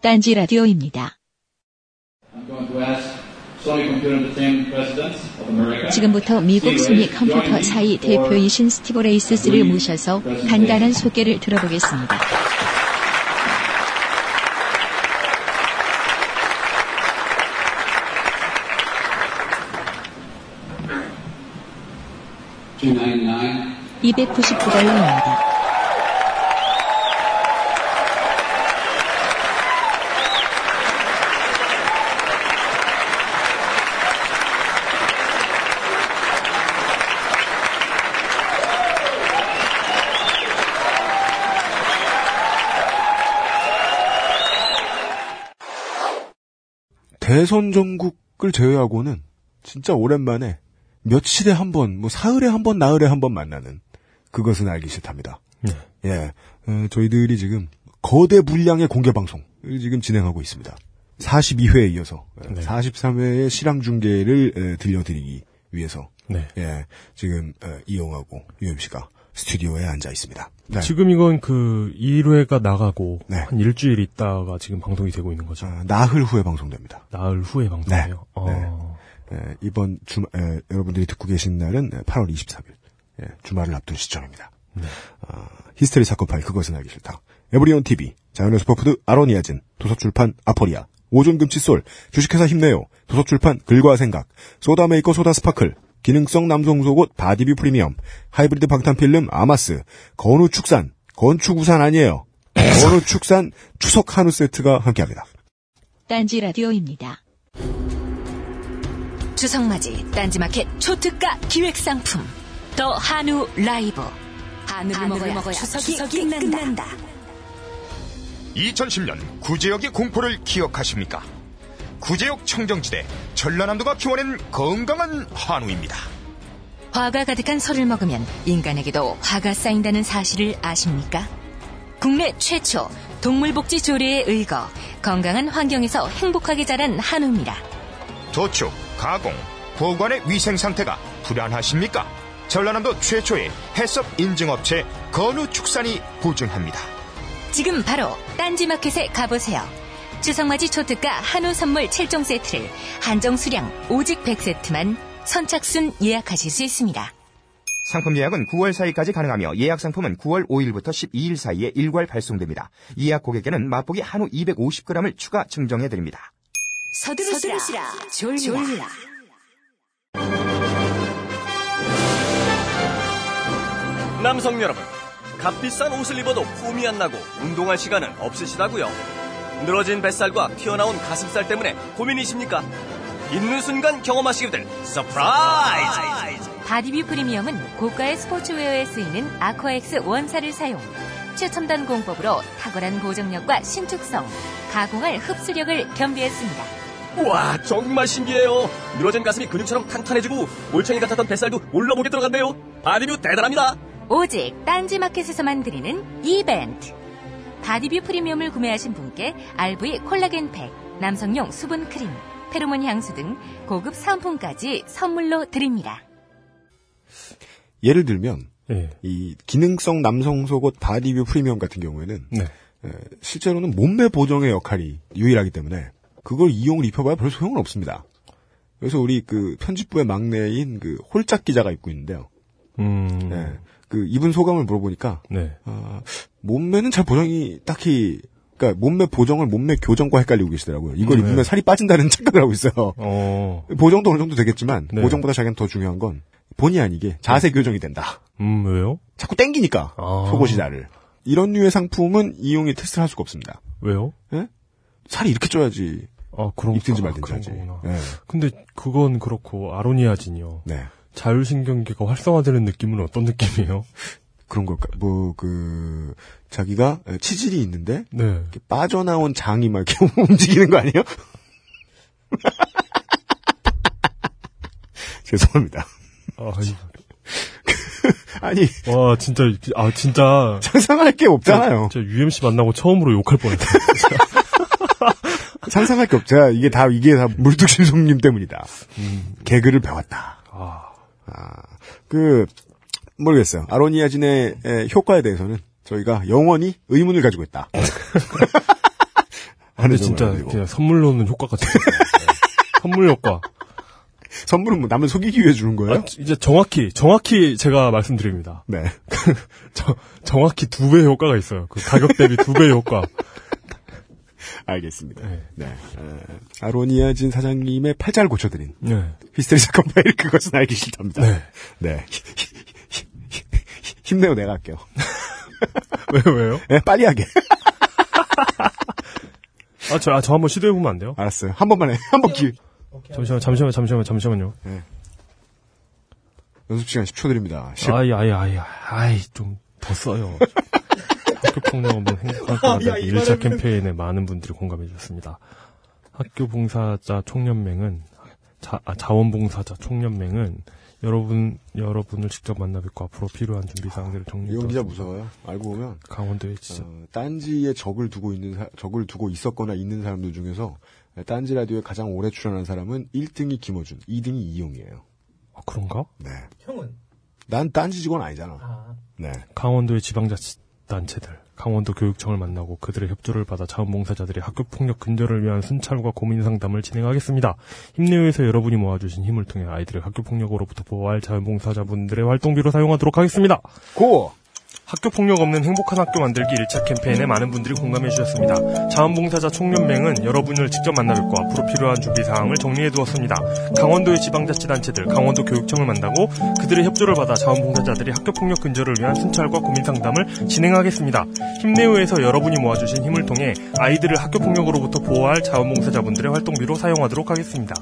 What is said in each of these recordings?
딴지 라디오입니다. 지금부터 미국 소니 컴퓨터 사이 대표이신 스티브 레이스스를 모셔서 간단한 소개를 들어보겠습니다. (299달러입니다) 대선 전국을 제외하고는 진짜 오랜만에 며칠에 한 번, 뭐 사흘에 한 번, 나흘에 한 번 만나는 그것은 알기 싫답니다. 네. 예, 어, 저희들이 지금 거대 분량의 공개 방송을 지금 진행하고 있습니다. 42회에 이어서 네. 43회의 실황 중계를 에, 들려드리기 위해서 네. 예, 지금 에, 이용하고 유엠 씨가 스튜디오에 앉아 있습니다. 네. 지금 이건 그 1회가 나가고 네. 한 일주일 있다가 지금 방송이 되고 있는 거죠. 아, 나흘 후에 방송됩니다. 나흘 후에 방송이에요. 어. 예, 이번 주 에, 여러분들이 듣고 계신 날은 8월 23일 예, 주말을 앞둔 시점입니다. 아, 히스테리 사건 파일 그것은 알기 싫다. 에브리온 TV, 자연의 슈퍼푸드 아로니아진, 도서출판 아포리아, 오존금칫솔, 주식회사 힘내요, 도서출판 글과 생각, 소다메이커 소다 스파클, 기능성 남성 속옷 바디뷰 프리미엄, 하이브리드 방탄필름 아마스, 건우축산, 건축우산 아니에요. 건우축산 추석 한우 세트가 함께합니다. 딴지 라디오입니다. 주성맞이 딴지마켓 초특가 기획상품 더 한우 라이브 한우를, 먹어야, 추석이, 끝난다. 2010년 구제역의 공포를 기억하십니까? 구제역 청정지대 전라남도가 키워낸 건강한 한우입니다. 화가 가득한 설을 먹으면 인간에게도 화가 쌓인다는 사실을 아십니까? 국내 최초 동물복지 조례에 의거 건강한 환경에서 행복하게 자란 한우입니다. 도축, 가공, 보관의 위생 상태가 불안하십니까? 전라남도 최초의 해썹 인증업체 건우축산이 보증합니다. 지금 바로 딴지마켓에 가보세요. 추석맞이 초특가 한우 선물 7종 세트를 한정 수량 오직 100세트만 선착순 예약하실 수 있습니다. 상품 예약은 9월 4일까지 가능하며 예약 상품은 9월 5일부터 12일 사이에 일괄 발송됩니다. 예약 고객에는 맛보기 한우 250g을 추가 증정해 드립니다. 서두르시라, 졸라. 남성 여러분, 값비싼 옷을 입어도 폼이 안 나고 운동할 시간은 없으시다고요? 늘어진 뱃살과 튀어나온 가슴살 때문에 고민이십니까? 있는 순간 경험하시게 될 surprise! 바디뷰 프리미엄은 고가의 스포츠웨어에 쓰이는 아쿠아엑스 원사를 사용. 최첨단 공법으로 탁월한 고정력과 신축성, 가공할 흡수력을 겸비했습니다. 우와, 정말 신기해요. 늘어진 가슴이 근육처럼 탄탄해지고 올챙이 같았던 뱃살도 몰라보게 들어간대요. 바디뷰 대단합니다. 오직 딴지마켓에서만 드리는 이벤트. 바디뷰 프리미엄을 구매하신 분께 RV 콜라겐 팩, 남성용 수분 크림, 페로몬 향수 등 고급 상품까지 선물로 드립니다. 예를 들면 예. 이 기능성 남성 속옷 바디뷰 프리미엄 같은 경우에는 네. 에, 실제로는 몸매 보정의 역할이 유일하기 때문에 그걸 이용을 입혀봐야 별 소용은 없습니다. 그래서 우리 그 편집부의 막내인 그 홀짝 기자가 입고 있는데요. 음. 네. 그 입은 소감을 물어보니까 네. 아, 몸매는 잘 보정이 딱히 그러니까 몸매 보정을 몸매 교정과 헷갈리고 계시더라고요. 이걸 네. 입으면 살이 빠진다는 착각을 하고 있어요. 어. 보정도 어느 정도 되겠지만 네. 보정보다 자기는 더 중요한 건 본의 아니게 자세 교정이 된다. 음, 왜요? 자꾸 땡기니까 아. 속옷이 나를. 이런 류의 상품은 이용이 테스트를 할 수가 없습니다. 왜요? 살이 이렇게 쪄야지 아, 그런 입든지 아, 말든지 하지. 네. 근데 그건 그렇고 아로니아진이요. 네. 자율신경계가 활성화되는 느낌은 어떤 느낌이에요? 그런 걸까? 뭐, 그, 자기가 치질이 있는데, 네. 이렇게 빠져나온 장이 막 이렇게 움직이는 거 아니에요? 죄송합니다. 아, 이- 아니, 와, 진짜, 아, 진짜. 상상할 게 없잖아요. 진짜 UMC 만나고 처음으로 욕할 뻔 했어요. 상상할 게 없잖아. 이게 다, 이게 다 물뚝심송님 때문이다. 개그를 배웠다. 아, 아, 그, 모르겠어요. 아로니아진의 에, 효과에 대해서는 저희가 영원히 의문을 가지고 있다. 근데 하는 진짜. 그냥 선물로는 효과가. 네. 선물 효과. 선물은 뭐 남을 속이기 위해 주는 거예요? 아, 이제 정확히 정확히 제가 말씀드립니다. 네. 저, 정확히 두 배의 효과가 있어요. 그 가격 대비 두 배의 효과. 알겠습니다. 네. 네. 에, 아로니아진 사장님의 팔자를 고쳐드린 네. 히스테리 사건 파일 그것은 알기 싫답니다. 네. 네. 힘내요, 내가 할게요. 왜 왜요? 네, 빨리 하게. 아, 저, 아, 저 한번 시도해 보면 안 돼요? 알았어요. 한 번만 해. 한 번 기회. 잠시만, 잠시만, 잠시만, 잠시만요. 연습 시간 10초 드립니다. 10. 아이, 아이, 아이, 아이, 좀 더 써요. 학교 폭력 없는 행복한 학교 만들기 1차 캠페인에 많은 분들이 공감해 주셨습니다. 학교 봉사자 총연맹은 자, 아, 자원봉사자 총연맹은 여러분 여러분을 직접 만나 뵙고 앞으로 필요한 준비 사항들을 정리해 이용 기자. 무서워요. 알고 보면 강원도에 진짜 어, 딴지에 적을 두고 있는 사- 적을 두고 있었거나 있는 사람들 중에서 딴지 라디오에 가장 오래 출연한 사람은 1등이 김어준, 2등이 이용이에요. 아, 그런가? 네. 형은 난 딴지 직원 아니잖아. 아, 네. 강원도의 지방자치 단체들, 강원도 교육청을 만나고 그들의 협조를 받아 자원봉사자들의 학교폭력 근절을 위한 순찰과 고민 상담을 진행하겠습니다. 힘내요에서 여러분이 모아주신 힘을 통해 아이들을 학교폭력으로부터 보호할 자원봉사자분들의 활동비로 사용하도록 하겠습니다. 고! 학교 폭력 없는 행복한 학교 만들기 1차 캠페인에 많은 분들이 공감해 주셨습니다. 자원봉사자 총연맹은 여러분을 직접 만나 뵙고 앞으로 필요한 준비 사항을 정리해 두었습니다. 강원도의 지방자치단체들, 강원도 교육청을 만나고 그들의 협조를 받아 자원봉사자들이 학교 폭력 근절을 위한 순찰과 고민 상담을 진행하겠습니다. 힘내요에서 여러분이 모아주신 힘을 통해 아이들을 학교 폭력으로부터 보호할 자원봉사자분들의 활동비로 사용하도록 하겠습니다.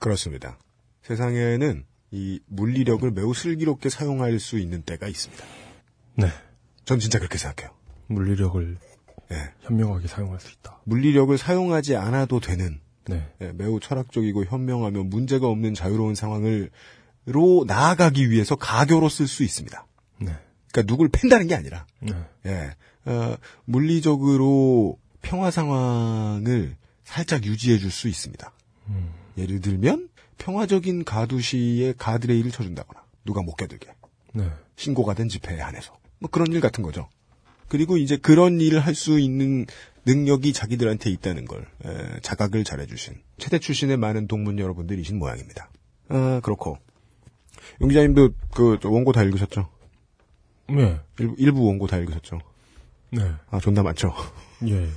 그렇습니다. 세상에는 이 물리력을 매우 슬기롭게 사용할 수 있는 때가 있습니다. 네. 전 진짜 그렇게 생각해요. 물리력을 예. 현명하게 사용할 수 있다. 물리력을 사용하지 않아도 되는 네. 예, 매우 철학적이고 현명하며 문제가 없는 자유로운 상황을로 나아가기 위해서 가교로 쓸 수 있습니다. 네. 그러니까 누굴 팬다는 게 아니라 네. 예, 어, 물리적으로 평화 상황을 살짝 유지해 줄 수 있습니다. 음. 예를 들면 평화적인 가두시에 가드레일을 쳐준다거나 누가 못 껴들게 네. 신고가 된 집회에 한해서 뭐 그런 일 같은 거죠. 그리고 이제 그런 일을 할 수 있는 능력이 자기들한테 있다는 걸 에, 자각을 잘해주신 최대 출신의 많은 동문 여러분들이신 모양입니다. 아 그렇고 용 기자님도 그저 원고 다 읽으셨죠? 네. 일부, 일부 원고 다 읽으셨죠? 네. 아 존나 많죠. 예.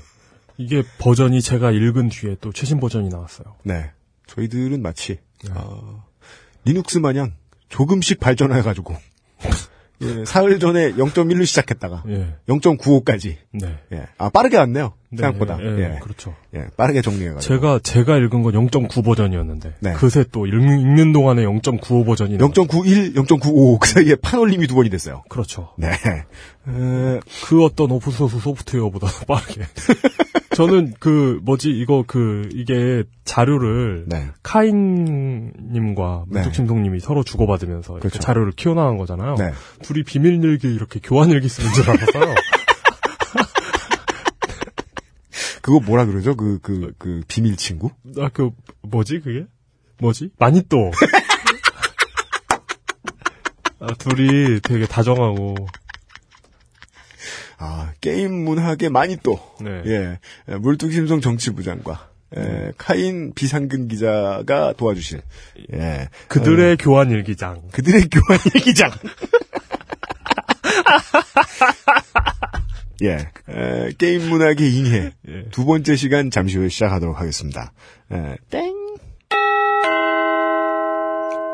이게 버전이 제가 읽은 뒤에 또 최신 버전이 나왔어요. 네, 저희들은 마치 네. 어, 리눅스 마냥 조금씩 발전해가지고 예, 사흘 전에 0.1로 시작했다가 예. 0.95까지 네. 예. 아 빠르게 왔네요. 네, 생각보다. 예, 예, 예. 그렇죠. 예, 빠르게 정리해가지고. 제가 제가 읽은 건 0.9 버전이었는데 네. 그새 또 읽, 는 동안에 0.95 버전이 나왔- 0.91, 0.95, 그 사이에 판올림이 두 번이 됐어요. 그렇죠. 네. 에, 그 어떤 오픈소스 소프트웨어보다 빠르게. 저는 그 뭐지 이거 그 이게 자료를 네. 카인님과 네. 문득심동님이 서로 주고받으면서 그렇죠. 자료를 키워나간 거잖아요. 네. 둘이 비밀일기 이렇게 교환일기 쓰는 줄 알았어요. 그거 뭐라 그러죠? 그, 그, 그, 비밀 친구? 아 그 뭐지 그게? 뭐지? 마니또. 아, 둘이 되게 다정하고 아, 게임 문학의 많이 또. 네. 예. 에, 물뚝심송 정치부장과, 에, 카인 비상근 기자가 도와주실, 예. 그들의 교환 일기장. 그들의 교환 일기장. 예, 에, 게임 문학의 잉해 예. 두 번째 시간 잠시 후에 시작하도록 하겠습니다. 에, 땡.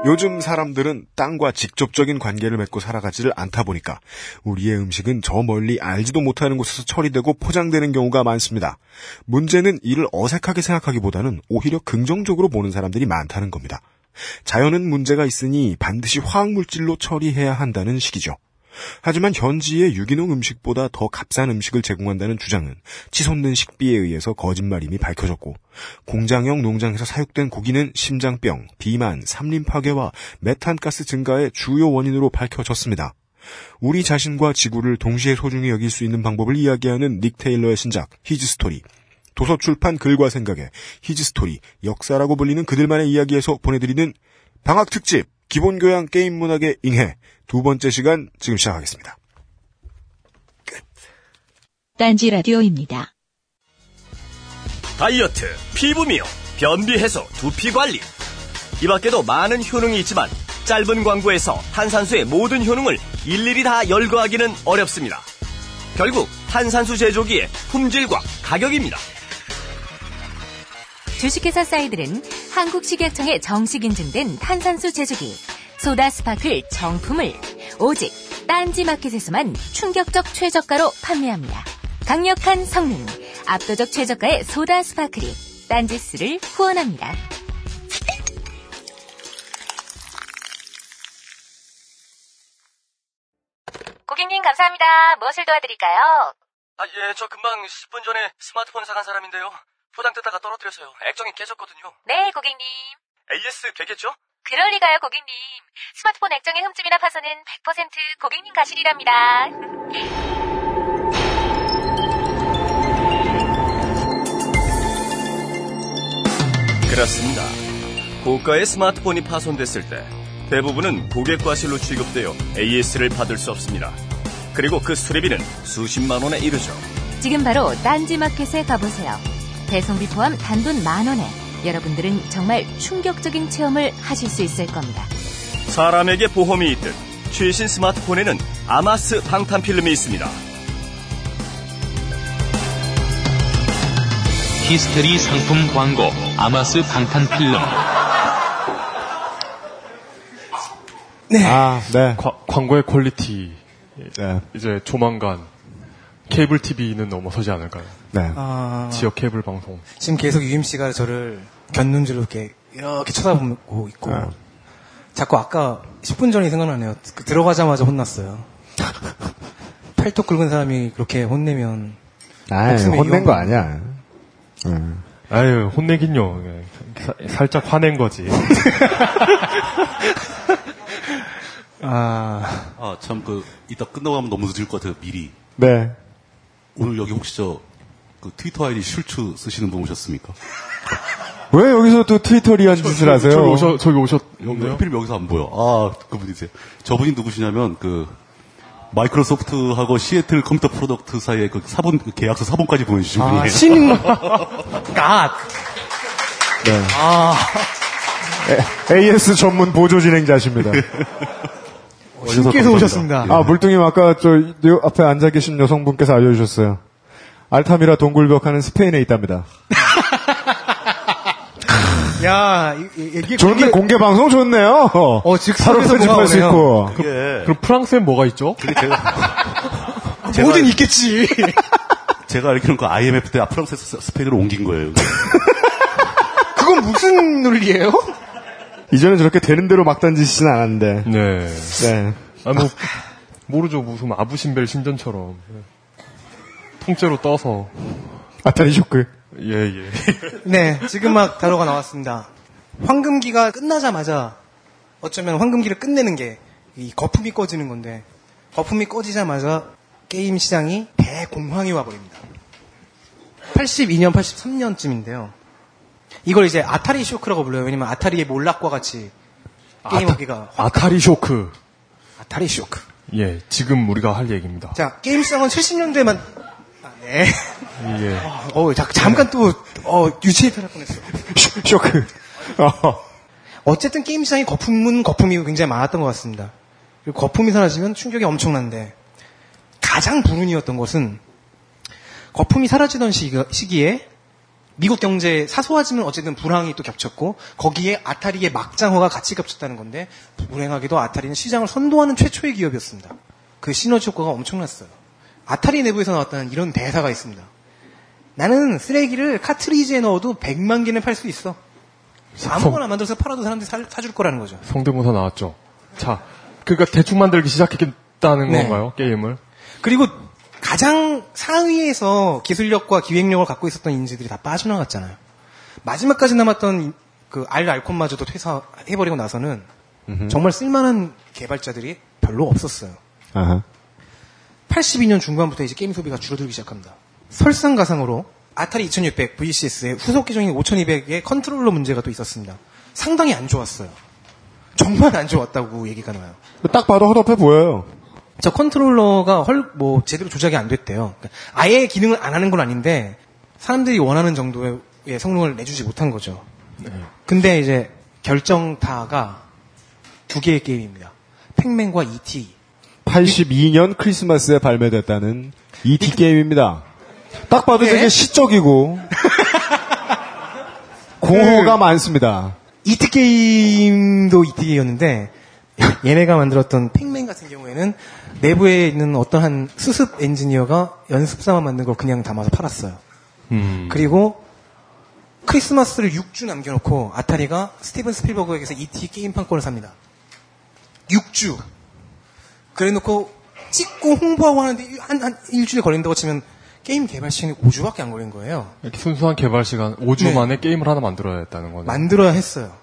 요즘 사람들은 땅과 직접적인 관계를 맺고 살아가지를 않다 보니까 우리의 음식은 저 멀리 알지도 못하는 곳에서 처리되고 포장되는 경우가 많습니다. 문제는 이를 어색하게 생각하기보다는 오히려 긍정적으로 보는 사람들이 많다는 겁니다. 자연은 문제가 있으니 반드시 화학물질로 처리해야 한다는 식이죠. 하지만 현지의 유기농 음식보다 더 값싼 음식을 제공한다는 주장은 치솟는 식비에 의해서 거짓말임이 밝혀졌고 공장형 농장에서 사육된 고기는 심장병, 비만, 삼림 파괴와 메탄가스 증가의 주요 원인으로 밝혀졌습니다. 우리 자신과 지구를 동시에 소중히 여길 수 있는 방법을 이야기하는 닉 테일러의 신작 His Story 도서 출판 글과 생각의 His Story 역사라고 불리는 그들만의 이야기에서 보내드리는 방학 특집 기본교양 게임 문학의 잉해 두 번째 시간 지금 시작하겠습니다. 딴지 라디오입니다. 다이어트, 피부 미용, 변비 해소, 두피 관리. 이 밖에도 많은 효능이 있지만 짧은 광고에서 탄산수의 모든 효능을 일일이 다 열거하기는 어렵습니다. 결국 탄산수 제조기의 품질과 가격입니다. 주식회사 사이들은 한국식약청에 정식 인증된 탄산수 제조기 소다 스파클 정품을 오직 딴지 마켓에서만 충격적 최저가로 판매합니다. 강력한 성능, 압도적 최저가의 소다 스파클이 딴지스를 후원합니다. 고객님 감사합니다. 무엇을 도와드릴까요? 아, 예, 저 금방 10분 전에 스마트폰 사간 사람인데요. 포장 뜯다가 떨어뜨려서요. 액정이 깨졌거든요. 네, 고객님. AS 되겠죠? 그럴 리가요, 고객님. 스마트폰 액정의 흠집이나 파손은 100% 고객님 가실이랍니다. 그렇습니다. 고가의 스마트폰이 파손됐을 때 대부분은 고객 과실로 취급되어 AS를 받을 수 없습니다. 그리고 그 수리비는 수십만 원에 이르죠. 지금 바로 딴지마켓에 가보세요. 배송비 포함 단돈 만 원에 여러분들은 정말 충격적인 체험을 하실 수 있을 겁니다. 사람에게 보험이 있듯 최신 스마트폰에는 아마스 방탄 필름이 있습니다. 히스테리 상품 광고 아마스 방탄 필름 아, 네. 과- 광고의 quality 네. 이제 조만간 케이블 TV는 넘어서지 않을까요? 네. 아, 지역 케이블 방송. 지금 계속 유임 씨가 저를 곁눈질로 이렇게 이렇게 쳐다보고 있고 아. 자꾸 아까 10분 전이 생각나네요. 그 들어가자마자 혼났어요. 팔뚝 긁은 사람이 그렇게 혼내면 아, 혼낸 거. 아니야. 음. 아유, 혼내긴요. 예, 사- 살짝 화낸 거지. 아 아, 참, 그, 이따 끝나고 하면 너무 늦을 것 같아요, 미리. 네. 오늘 여기 혹시 저, 그 트위터 아이디 슐츠 쓰시는 분 오셨습니까? 왜 여기서 또 트위터리안 짓을 하세요? 저기 오셨, 저기 여기, 오셨네요. 하필 여기서 안 보여. 아, 그분이세요. 저분이 누구시냐면, 그, 마이크로소프트하고 시애틀 컴퓨터 프로덕트 사이에 그 사본, 그 계약서 사본까지 보내주신 아, 분이에요. 신, 갓. 네. 아, AS 전문 보조 진행자십니다. 신께서 오셨습니다. 아, 물뚱님 아까 저요 앞에 앉아 계신 여성분께서 알려주셨어요. 알타미라 동굴벽 하는 스페인에 있답니다. 야, 이- 이게 좋네, 공개- 공개 방송 좋네요. 어, 즉석에서 편집할 수. 있고. 그게, 그럼 프랑스엔 뭐가 있죠? 제가, 뭐든 있겠지. 제가 알기로는 그 IMF 때 프랑스에서 스페인으로 옮긴 거예요. 그건 무슨 논리예요? 이전엔 저렇게 되는 대로 막 던지시진 않았는데. 네. 네. 아, 뭐, 모르죠. 무슨 아부신벨 신전처럼. 예. 통째로 떠서. 아타리 쇼크. 예, 예. 네, 지금 막 단어가 나왔습니다. 황금기가 끝나자마자 어쩌면 황금기를 끝내는 게 이 거품이 꺼지는 건데 거품이 꺼지자마자 게임 시장이 대공황이 와버립니다. 82년, 83년쯤인데요. 이걸 이제 아타리 쇼크라고 불러요. 왜냐면 아타리의 몰락과 같이 게임업계가 확- 아타리 쇼크. 아타리 쇼크. 예, 지금 우리가 할 얘기입니다. 자, 게임 시장은 70년대만 아, 네. 예. 어, 자, 잠깐 또 어, 유체이탈할 뻔했어. 쇼, 크 어. 어쨌든 게임 시장이 거품은 거품이 굉장히 많았던 것 같습니다. 그리고 거품이 사라지면 충격이 엄청난데 가장 불운이었던 것은 거품이 사라지던 시기, 시기에 미국 경제 사소하지만 어쨌든 불황이 또 겹쳤고 거기에 아타리의 막장어가 같이 겹쳤다는 건데 불행하게도 아타리는 시장을 선도하는 최초의 기업이었습니다. 그 시너지 효과가 엄청났어요. 아타리 내부에서 나왔다는 이런 대사가 있습니다. 나는 쓰레기를 카트리지에 넣어도 100만 개는 팔 수 있어. 아무거나 만들어서 팔아도 사람들이 사, 사줄 거라는 거죠. 성대모사 나왔죠. 자, 그러니까 대충 만들기 시작했다는 네. 건가요? 게임을? 그리고 가장 상위에서 기술력과 기획력을 갖고 있었던 인재들이 다 빠져나갔잖아요. 마지막까지 남았던 그 알 알콘마저도 퇴사해버리고 나서는 정말 쓸만한 개발자들이 별로 없었어요. 아하. 82년 중반부터 이제 게임 소비가 줄어들기 시작합니다. 설상가상으로 아타리 2600 VCS의 후속 기종인 5200의 컨트롤러 문제가 또 있었습니다. 상당히 안 좋았어요. 정말 안 좋았다고 얘기가 나와요. 딱 봐도 허접해 보여요. 저 컨트롤러가 헐, 뭐, 제대로 조작이 안 됐대요. 그러니까 아예 기능을 안 하는 건 아닌데, 사람들이 원하는 정도의 성능을 내주지 못한 거죠. 네. 근데 이제 결정타가 두 개의 게임입니다. 팩맨과 E.T. 82년 크리스마스에 발매됐다는 E.T. 게임입니다. 딱 봐도 예? 되게 시적이고 공허가 많습니다. E.T. 게임도 E.T. 게임이었는데 얘네가 만들었던 팩맨 같은 경우에는 내부에 있는 어떤 한 수습 엔지니어가 연습사만 만든 걸 그냥 담아서 팔았어요. 음. 그리고 크리스마스를 6주 남겨놓고 아타리가 스티븐 스필버그에게서 E.T. 게임판권을 삽니다. 6주. 그래놓고 찍고 홍보하고 하는데 한, 한 일주일 걸린다고 치면 게임 개발 시간이 5주밖에 안 걸린 거예요. 이렇게 순수한 개발 시간 5주 네. 만에 게임을 하나 만들어야 했다는 거네. 만들어야 했어요.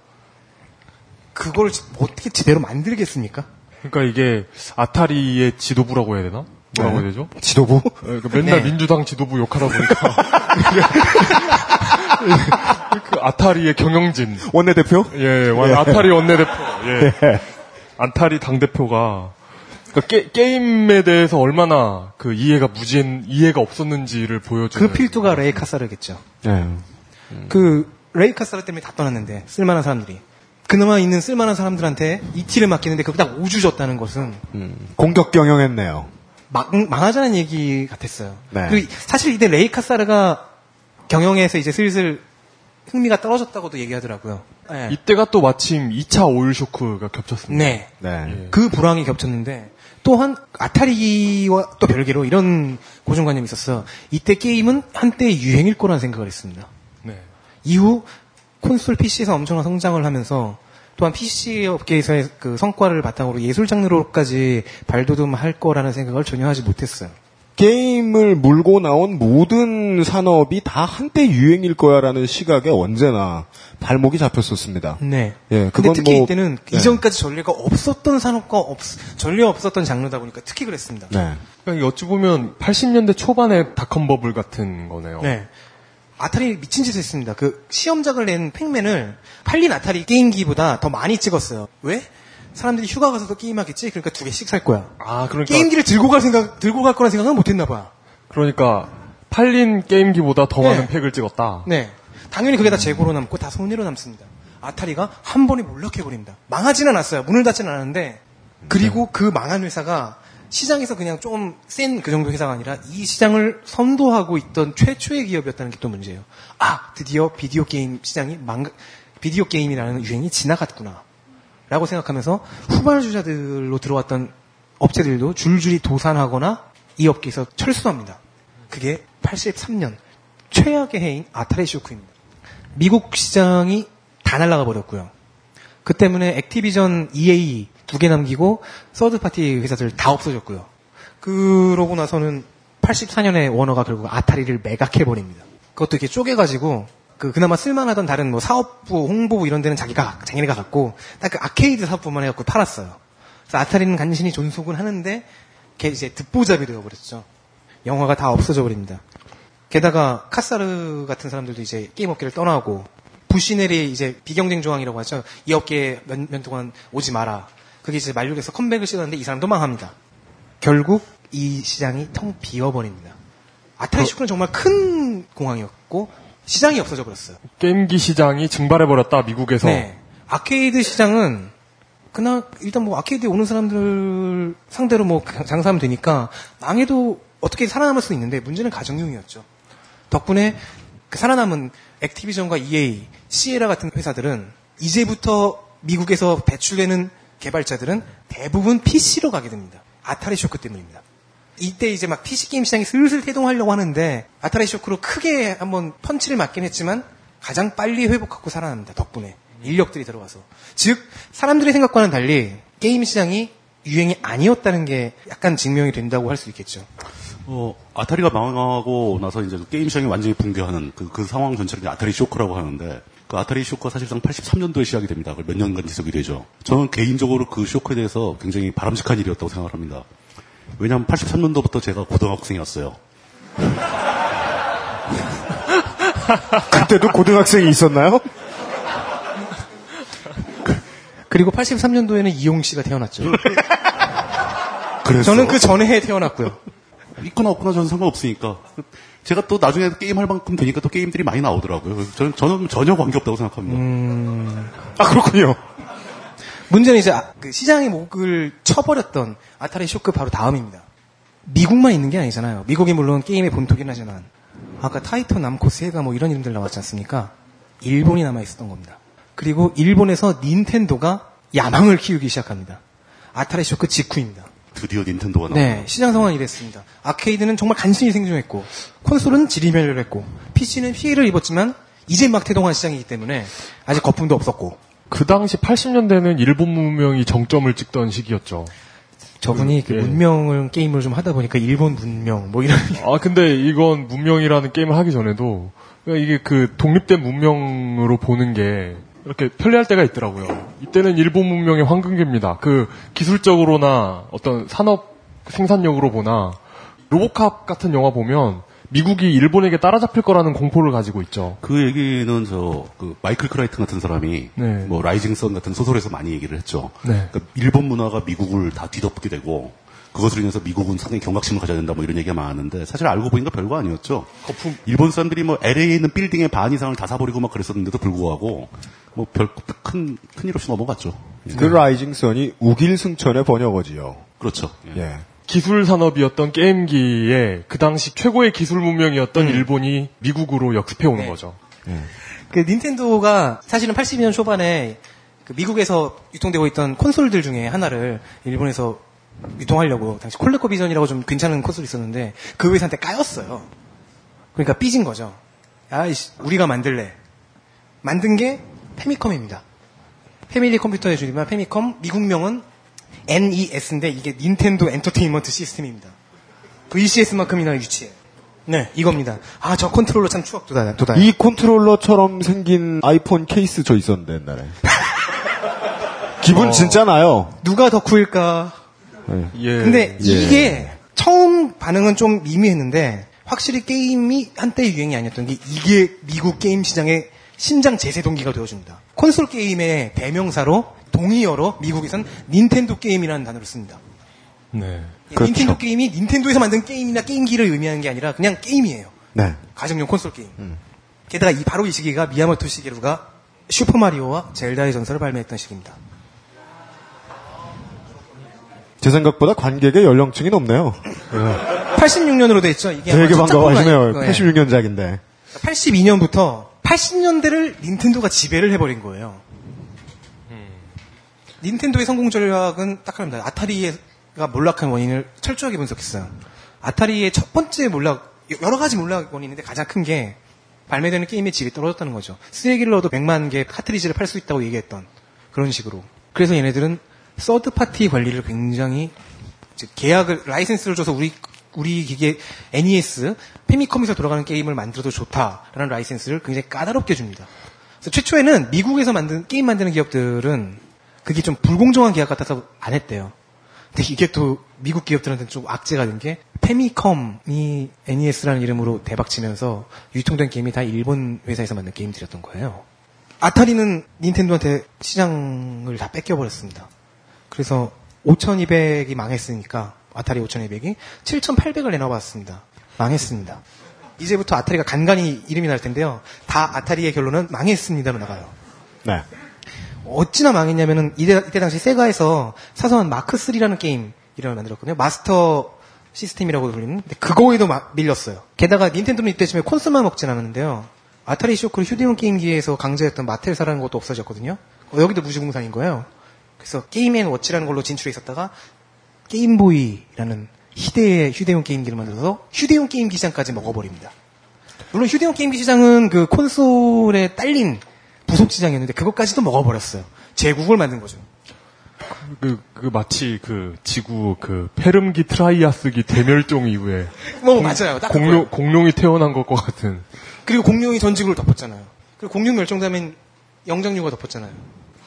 그걸 지- 어떻게 제대로 만들겠습니까? 그러니까 이게 아타리의 지도부라고 해야 되나? 뭐라고 해야 되죠? 지도부? 예, 그러니까 맨날 네. 민주당 지도부 욕하다 보니까 그 아타리의 경영진 원내대표? 예, 완- 아타리 원내대표 예. 아타리 당 대표가 그러니까 게, 임에 대해서 얼마나 그 이해가 무진 이해가 없었는지를 보여주는 그 필두가 레이 카사르겠죠. 네. 그 레이 카사르 때문에 다 떠났는데 쓸만한 사람들이 그나마 있는 쓸만한 사람들한테 이티를 맡기는데 그거 딱 5주 줬다는 것은 공격 경영했네요. 망, 망하자는 얘기 같았어요. 네. 그리고 사실 이때 레이 카사르가 경영에서 이제 슬슬 흥미가 떨어졌다고도 얘기하더라고요. 네. 이때가 또 마침 2차 오일 쇼크가 겹쳤습니다. 네. 네. 그 불황이 겹쳤는데 또한 아타리와 또 별개로 이런 고정관념이 있었어. 이때 게임은 한때 유행일 거라는 생각을 했습니다. 네. 이후 콘솔 PC에서 엄청난 성장을 하면서 또한 PC 업계에서의 그 성과를 바탕으로 예술 장르로까지 발돋움할 거라는 생각을 전혀 하지 못했어요. 게임을 물고 나온 모든 산업이 다 한때 유행일 거야라는 시각에 언제나 발목이 잡혔었습니다. 네. 예, 근데 그건 특히 뭐- 이때는 네. 이전까지 전례가 없었던 산업과 없, 전례 없었던 장르다 보니까 특히 그랬습니다. 네. 그러니까 어찌 보면 80년대 초반의 닷컴 버블 같은 거네요. 네. 아타리 미친 짓을 했습니다. 그 시험작을 낸 팩맨을 팔린 아타리 게임기보다 더 많이 찍었어요. 왜? 사람들이 휴가 가서도 게임하겠지? 그러니까 두 개씩 살 거야. 아, 그러니까 게임기를 들고 갈 생각, 들고 갈 거란 생각은 못 했나 봐. 그러니까 팔린 게임기보다 더 네. 많은 팩을 찍었다. 네. 당연히 그게 다 재고로 남고 다 손해로 남습니다. 아타리가 한 번에 몰락해버립니다. 망하지는 않았어요. 문을 닫지는 않았는데, 그리고 그 망한 회사가 시장에서 그냥 좀 센 그 정도 회사가 아니라 이 시장을 선도하고 있던 최초의 기업이었다는 게 또 문제예요. 아, 드디어 비디오 게임 시장이 망, 비디오 게임이라는 유행이 지나갔구나. 라고 생각하면서 후발주자들로 들어왔던 업체들도 줄줄이 도산하거나 이 업계에서 철수합니다. 그게 83년 최악의 해인 아타리 쇼크입니다. 미국 시장이 다 날아가 버렸고요. 그 때문에 액티비전 EA 두 개 남기고 third party 회사들 다 없어졌고요. 그러고 나서는 84년에 워너가 결국 아타리를 매각해 버립니다. 그것도 이렇게 쪼개가지고 그 그나마 쓸만하던 다른 뭐 사업부, 홍보부 이런 데는 자기가 자기네가 갖고 딱 그 아케이드 사업부만 해갖고 팔았어요. 그래서 아타리는 간신히 존속은 하는데 걔 이제 듣보잡이 되어버렸죠. 영화가 다 없어져 버립니다. 게다가 카사르 같은 사람들도 이제 게임 업계를 떠나고 부시넬이 이제 비경쟁 조항이라고 하죠. 이 업계에 몇년 동안 오지 마라. 그게 이제 만료돼서 컴백을 시도하는데 이 사람도 망합니다. 결국 이 시장이 텅 비어버립니다. 아타리 쇼크는 정말 큰 공항이었고 시장이 없어져 버렸어요. 게임기 시장이 증발해 버렸다, 미국에서. 네. 아케이드 시장은 그나 일단 뭐 아케이드에 오는 사람들 상대로 뭐 장사하면 되니까 망해도 어떻게 살아남을 수 있는데 문제는 가정용이었죠. 덕분에 그 살아남은 액티비전과 EA, 시에라 같은 회사들은 이제부터 미국에서 배출되는 개발자들은 대부분 PC로 가게 됩니다. 아타리 쇼크 때문입니다. 이때 이제 막 PC 게임 시장이 슬슬 태동하려고 하는데 아타리 쇼크로 크게 한번 펀치를 맞긴 했지만 가장 빨리 회복하고 살아납니다. 덕분에 인력들이 들어와서 즉 사람들의 생각과는 달리 게임 시장이 유행이 아니었다는 게 약간 증명이 된다고 할 수 있겠죠. 어, 아타리가 망하고 나서 이제 그 게임 시장이 완전히 붕괴하는 그, 그 상황 전체를 아타리 쇼크라고 하는데 그 아타리 쇼크가 사실상 83년도에 시작이 됩니다. 몇 년간 지속이 되죠. 저는 개인적으로 그 쇼크에 대해서 굉장히 바람직한 일이었다고 생각을 합니다. 왜냐하면 83년도부터 제가 고등학생이었어요. 그때도 고등학생이 있었나요? 그리고 83년도에는 이용 씨가 태어났죠. 그래서 저는 그 전에 태어났고요. 있거나 없거나 저는 상관없으니까 제가 또 나중에 게임 할 만큼 되니까 또 게임들이 많이 나오더라고요. 저는, 저는 전혀 관계없다고 생각합니다. 음. 아 그렇군요. 문제는 이제 아- 그 시장의 목을 쳐버렸던 아타리 쇼크 바로 다음입니다. 미국만 있는 게 아니잖아요. 미국이 물론 게임의 본토긴 하지만 아까 타이토 남코 세가 뭐 이런 이름들 나왔지 않습니까? 일본이 남아 있었던 겁니다. 그리고 일본에서 닌텐도가 야망을 키우기 시작합니다. 아타리 쇼크 직후입니다. 드디어 닌텐도가 나와. 네, 시장 상황이 이랬습니다. 아케이드는 정말 간신히 생존했고, 콘솔은 지리멸렬 했고, PC는 피해를 입었지만, 이제 막 태동한 시장이기 때문에, 아직 거품도 없었고, 그 당시 80년대는 일본 문명이 정점을 찍던 시기였죠. 저분이 그 예. 문명을 게임을 좀 하다 보니까 일본 문명 뭐 이런 아 근데 이건 문명이라는 게임을 하기 전에도 그러니까 이게 그 독립된 문명으로 보는 게 이렇게 편리할 때가 있더라고요. 이때는 일본 문명의 황금기입니다. 그 기술적으로나 어떤 산업 생산력으로 보나 로보캅 같은 영화 보면 미국이 일본에게 따라잡힐 거라는 공포를 가지고 있죠. 그 얘기는 저, 그, 마이클 크라이튼 같은 사람이, 네. 뭐, Rising Sun 같은 소설에서 많이 얘기를 했죠. 네. 그러니까 일본 문화가 미국을 다 뒤덮게 되고, 그것으로 인해서 미국은 상당히 경각심을 가져야 된다 뭐 이런 얘기가 많았는데, 사실 알고 보니까 별거 아니었죠. 거품. 일본 사람들이 뭐, LA에 있는 빌딩의 반 이상을 다 사버리고 막 그랬었는데도 불구하고, 뭐, 별, 큰, 큰 일 없이 넘어갔죠. 예. 그 Rising Sun이 욱일승천의 번역어지요. 그렇죠. 예. 예. 기술 산업이었던 게임기에 그 당시 최고의 기술 문명이었던 일본이 미국으로 역습해 오는 네. 거죠. 그 닌텐도가 사실은 82년 초반에 그 미국에서 유통되고 있던 콘솔들 중에 하나를 일본에서 유통하려고 당시 콜레코 비전이라고 좀 괜찮은 콘솔이 있었는데 그 회사한테 까였어요. 그러니까 삐진 거죠. 아이씨, 우리가 만들래. 만든 게 페미컴입니다. 패밀리 컴퓨터의 줄이면 페미컴, 미국명은 NES인데 이게 Nintendo Entertainment System입니다. VCS만큼이나 유치해. 네, 이겁니다. 아, 저 컨트롤러 참 추억 돋아요. 돋아요. 이 컨트롤러처럼 생긴 아이폰 케이스 저 있었는데 옛날에. 기분 진짜 나요. 누가 덕후일까? 예. 근데 예. 이게 처음 반응은 좀 미미했는데 확실히 게임이 한때 유행이 아니었던 게 이게 미국 게임 시장의 심장 제세동기가 되어줍니다. 콘솔 게임의 대명사로 동의어로 미국에선 닌텐도 게임이라는 단어를 씁니다. 네. 예, 그렇죠. 닌텐도 게임이 닌텐도에서 만든 게임이나 게임기를 의미하는 게 아니라 그냥 게임이에요. 네. 가정용 콘솔 게임. 게다가 이 바로 이 시기가 미야모토 시게루가 슈퍼 마리오와 젤다의 전설을 발매했던 시기입니다. 제 생각보다 관객의 연령층이 높네요. 86년으로 돼 있죠. 이게 되게 첫 반가워하시네요. 작품이 아닐 거예요. 86년작인데. 82년부터 80년대를 닌텐도가 지배를 해버린 거예요. 닌텐도의 성공 전략은 딱 하나입니다. 아타리가 몰락한 원인을 철저하게 분석했어요. 아타리의 첫 번째 몰락, 여러 가지 몰락 원인인데 가장 큰 게 발매되는 게임의 질이 떨어졌다는 거죠. 쓰레기를 넣어도 100만 개 카트리지를 팔 수 있다고 얘기했던 그런 식으로. 그래서 얘네들은 서드 파티 관리를 굉장히 계약을 라이센스를 줘서 우리 우리 기계 NES 페미컴에서 돌아가는 게임을 만들어도 좋다라는 라이센스를 굉장히 까다롭게 줍니다. 그래서 최초에는 미국에서 만든 게임 만드는 기업들은 그게 좀 불공정한 계약 같아서 안 했대요. 근데 이게 또 미국 기업들한테는 좀 악재가 된 게 페미컴이 NES라는 이름으로 대박치면서 유통된 게임이 다 일본 회사에서 만든 게임들이었던 거예요. 아타리는 닌텐도한테 시장을 다 뺏겨버렸습니다. 그래서 5200이 망했으니까 아타리 5200이 7800을 내놔봤습니다. 망했습니다. 이제부터 아타리가 간간히 이름이 날 텐데요. 다 아타리의 결론은 망했습니다로 나가요. 네. 어찌나 망했냐면은 이때, 이때 당시 세가에서 사소한 마크 3라는 게임 이름을 만들었거든요. 마스터 시스템이라고 불리는. 근데 그거에도 마- 밀렸어요. 게다가 닌텐도는 이때쯤에 콘솔만 먹진 않았는데요. 아타리 쇼크를 휴대용 게임기에서 강제했던 마텔사라는 것도 없어졌거든요. 어, 여기도 무주공산인 거예요. 그래서 Game and Watch라는 걸로 진출해 있었다가 게임보이라는 희대의 휴대용 게임기를 만들어서 휴대용 게임기 시장까지 먹어버립니다. 물론 휴대용 게임기 시장은 그 콘솔에 딸린 부속 시장이었는데 그것까지도 먹어버렸어요. 제국을 만든 거죠. 그, 그 마치 그 지구 그 페름기 트라이아스기 대멸종 이후에 뭐 맞아요. 딱 공룡. 공룡이 태어난 것과 같은 그리고 공룡이 전 지구를 덮었잖아요. 그리고 공룡 멸종되면 영장류가 덮었잖아요.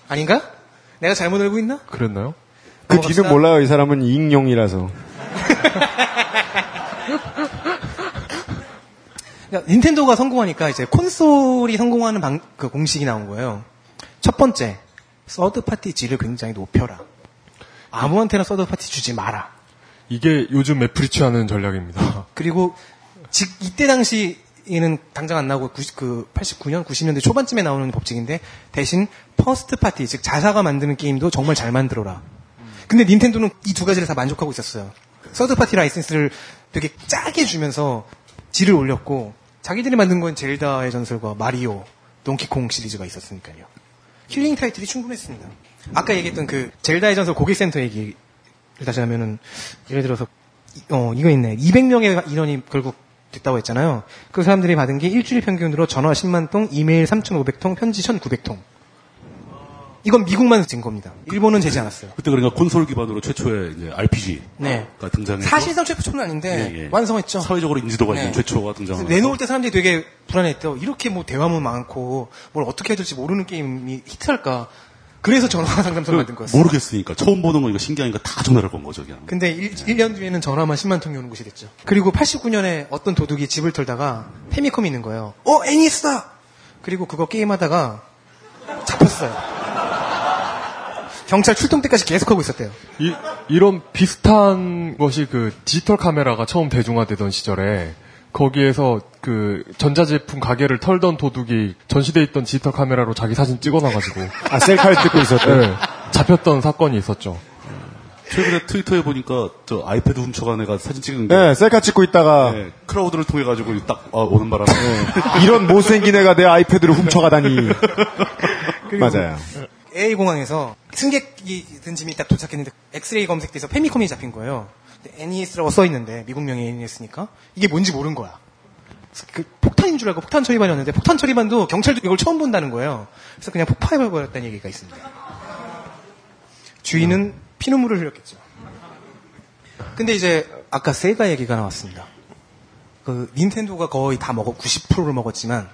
아닌가? 내가 잘못 알고 있나? 그랬나요? 그. 뒤는 몰라요. 이 사람은 익룡이라서. 그러니까 닌텐도가 성공하니까 이제 콘솔이 성공하는 방- 그 공식이 나온 거예요. 첫 번째, third party 질을 굉장히 높여라. 아무한테나 third party 주지 마라. 이게 요즘 애플이 취하는 전략입니다. 그리고 즉 이때 당시에는 당장 안 나오고 90, 그 89년, 90년대 초반쯤에 나오는 법칙인데 대신 first party 즉 자사가 만드는 게임도 정말 잘 만들어라. 근데 닌텐도는 이 두 가지를 다 만족하고 있었어요. third party 라이센스를 되게 짜게 주면서 질을 올렸고 자기들이 만든 건 젤다의 전설과 마리오, 동키콩 시리즈가 있었으니까요. killing title이 충분했습니다. 아까 얘기했던 그 젤다의 전설 고객센터 얘기를 다시 하면은 예를 들어서 이- 어 이거 있네. 200명의 인원이 결국 됐다고 했잖아요. 그 사람들이 받은 게 일주일 평균으로 전화 10만 통, 이메일 3,500통, 편지 1,900통. 이건 미국만 진 겁니다. 일본은 되지 않았어요. 그때 그러니까 콘솔 기반으로 최초의 이제 RPG가 네. 등장해서 사실상 최초는 아닌데 예, 예. 완성했죠. 사회적으로 인지도가 네. 있는 최초가 등장하면서 내놓을 때 사람들이 되게 불안했대요. 이렇게 뭐 대화문 많고 뭘 어떻게 해야 될지 모르는 게임이 히트할까. 그래서 전화 상담소를 만든 거였어요. 모르겠으니까 처음 보는 거 이거 신기하니까 다 전화를 건 거죠 그냥. 근데 1, 년 뒤에는 전화만 10만 통이 오는 곳이 됐죠. 그리고 89년에 어떤 도둑이 집을 털다가 페미컴이 있는 거예요. 어, 애니스다! 그리고 그거 게임하다가 잡혔어요. 경찰 출동 때까지 계속 하고 있었대요. 이, 이런 비슷한 것이 그 디지털 카메라가 처음 대중화되던 시절에 거기에서 그 전자제품 가게를 털던 도둑이 전시돼 있던 디지털 카메라로 자기 사진 찍어놔가지고 아, 셀카를 찍고 있었대. 네, 잡혔던 사건이 있었죠. 최근에 트위터에 보니까 저 아이패드 훔쳐간 애가 사진 찍은 게 네, 셀카 찍고 있다가 네, 클라우드를 통해 가지고 딱 아, 오는 바람에 이런 못생긴 애가 내 아이패드를 훔쳐가다니. 맞아요. A 공항에서 승객이 든 짐이 딱 도착했는데 엑스레이 검색돼서 페미컴이 잡힌 거예요. NES라고 써 있는데 미국명이 NES니까 이게 뭔지 모른 거야. 그 폭탄인 줄 알고 폭탄 처리반이었는데 폭탄 처리반도 경찰도 이걸 처음 본다는 거예요. 그래서 그냥 폭파해 버렸다는 얘기가 있습니다. 주인은 피눈물을 흘렸겠죠. 근데 이제 아까 세가 얘기가 나왔습니다. 그 닌텐도가 거의 다 먹어 90%를 먹었지만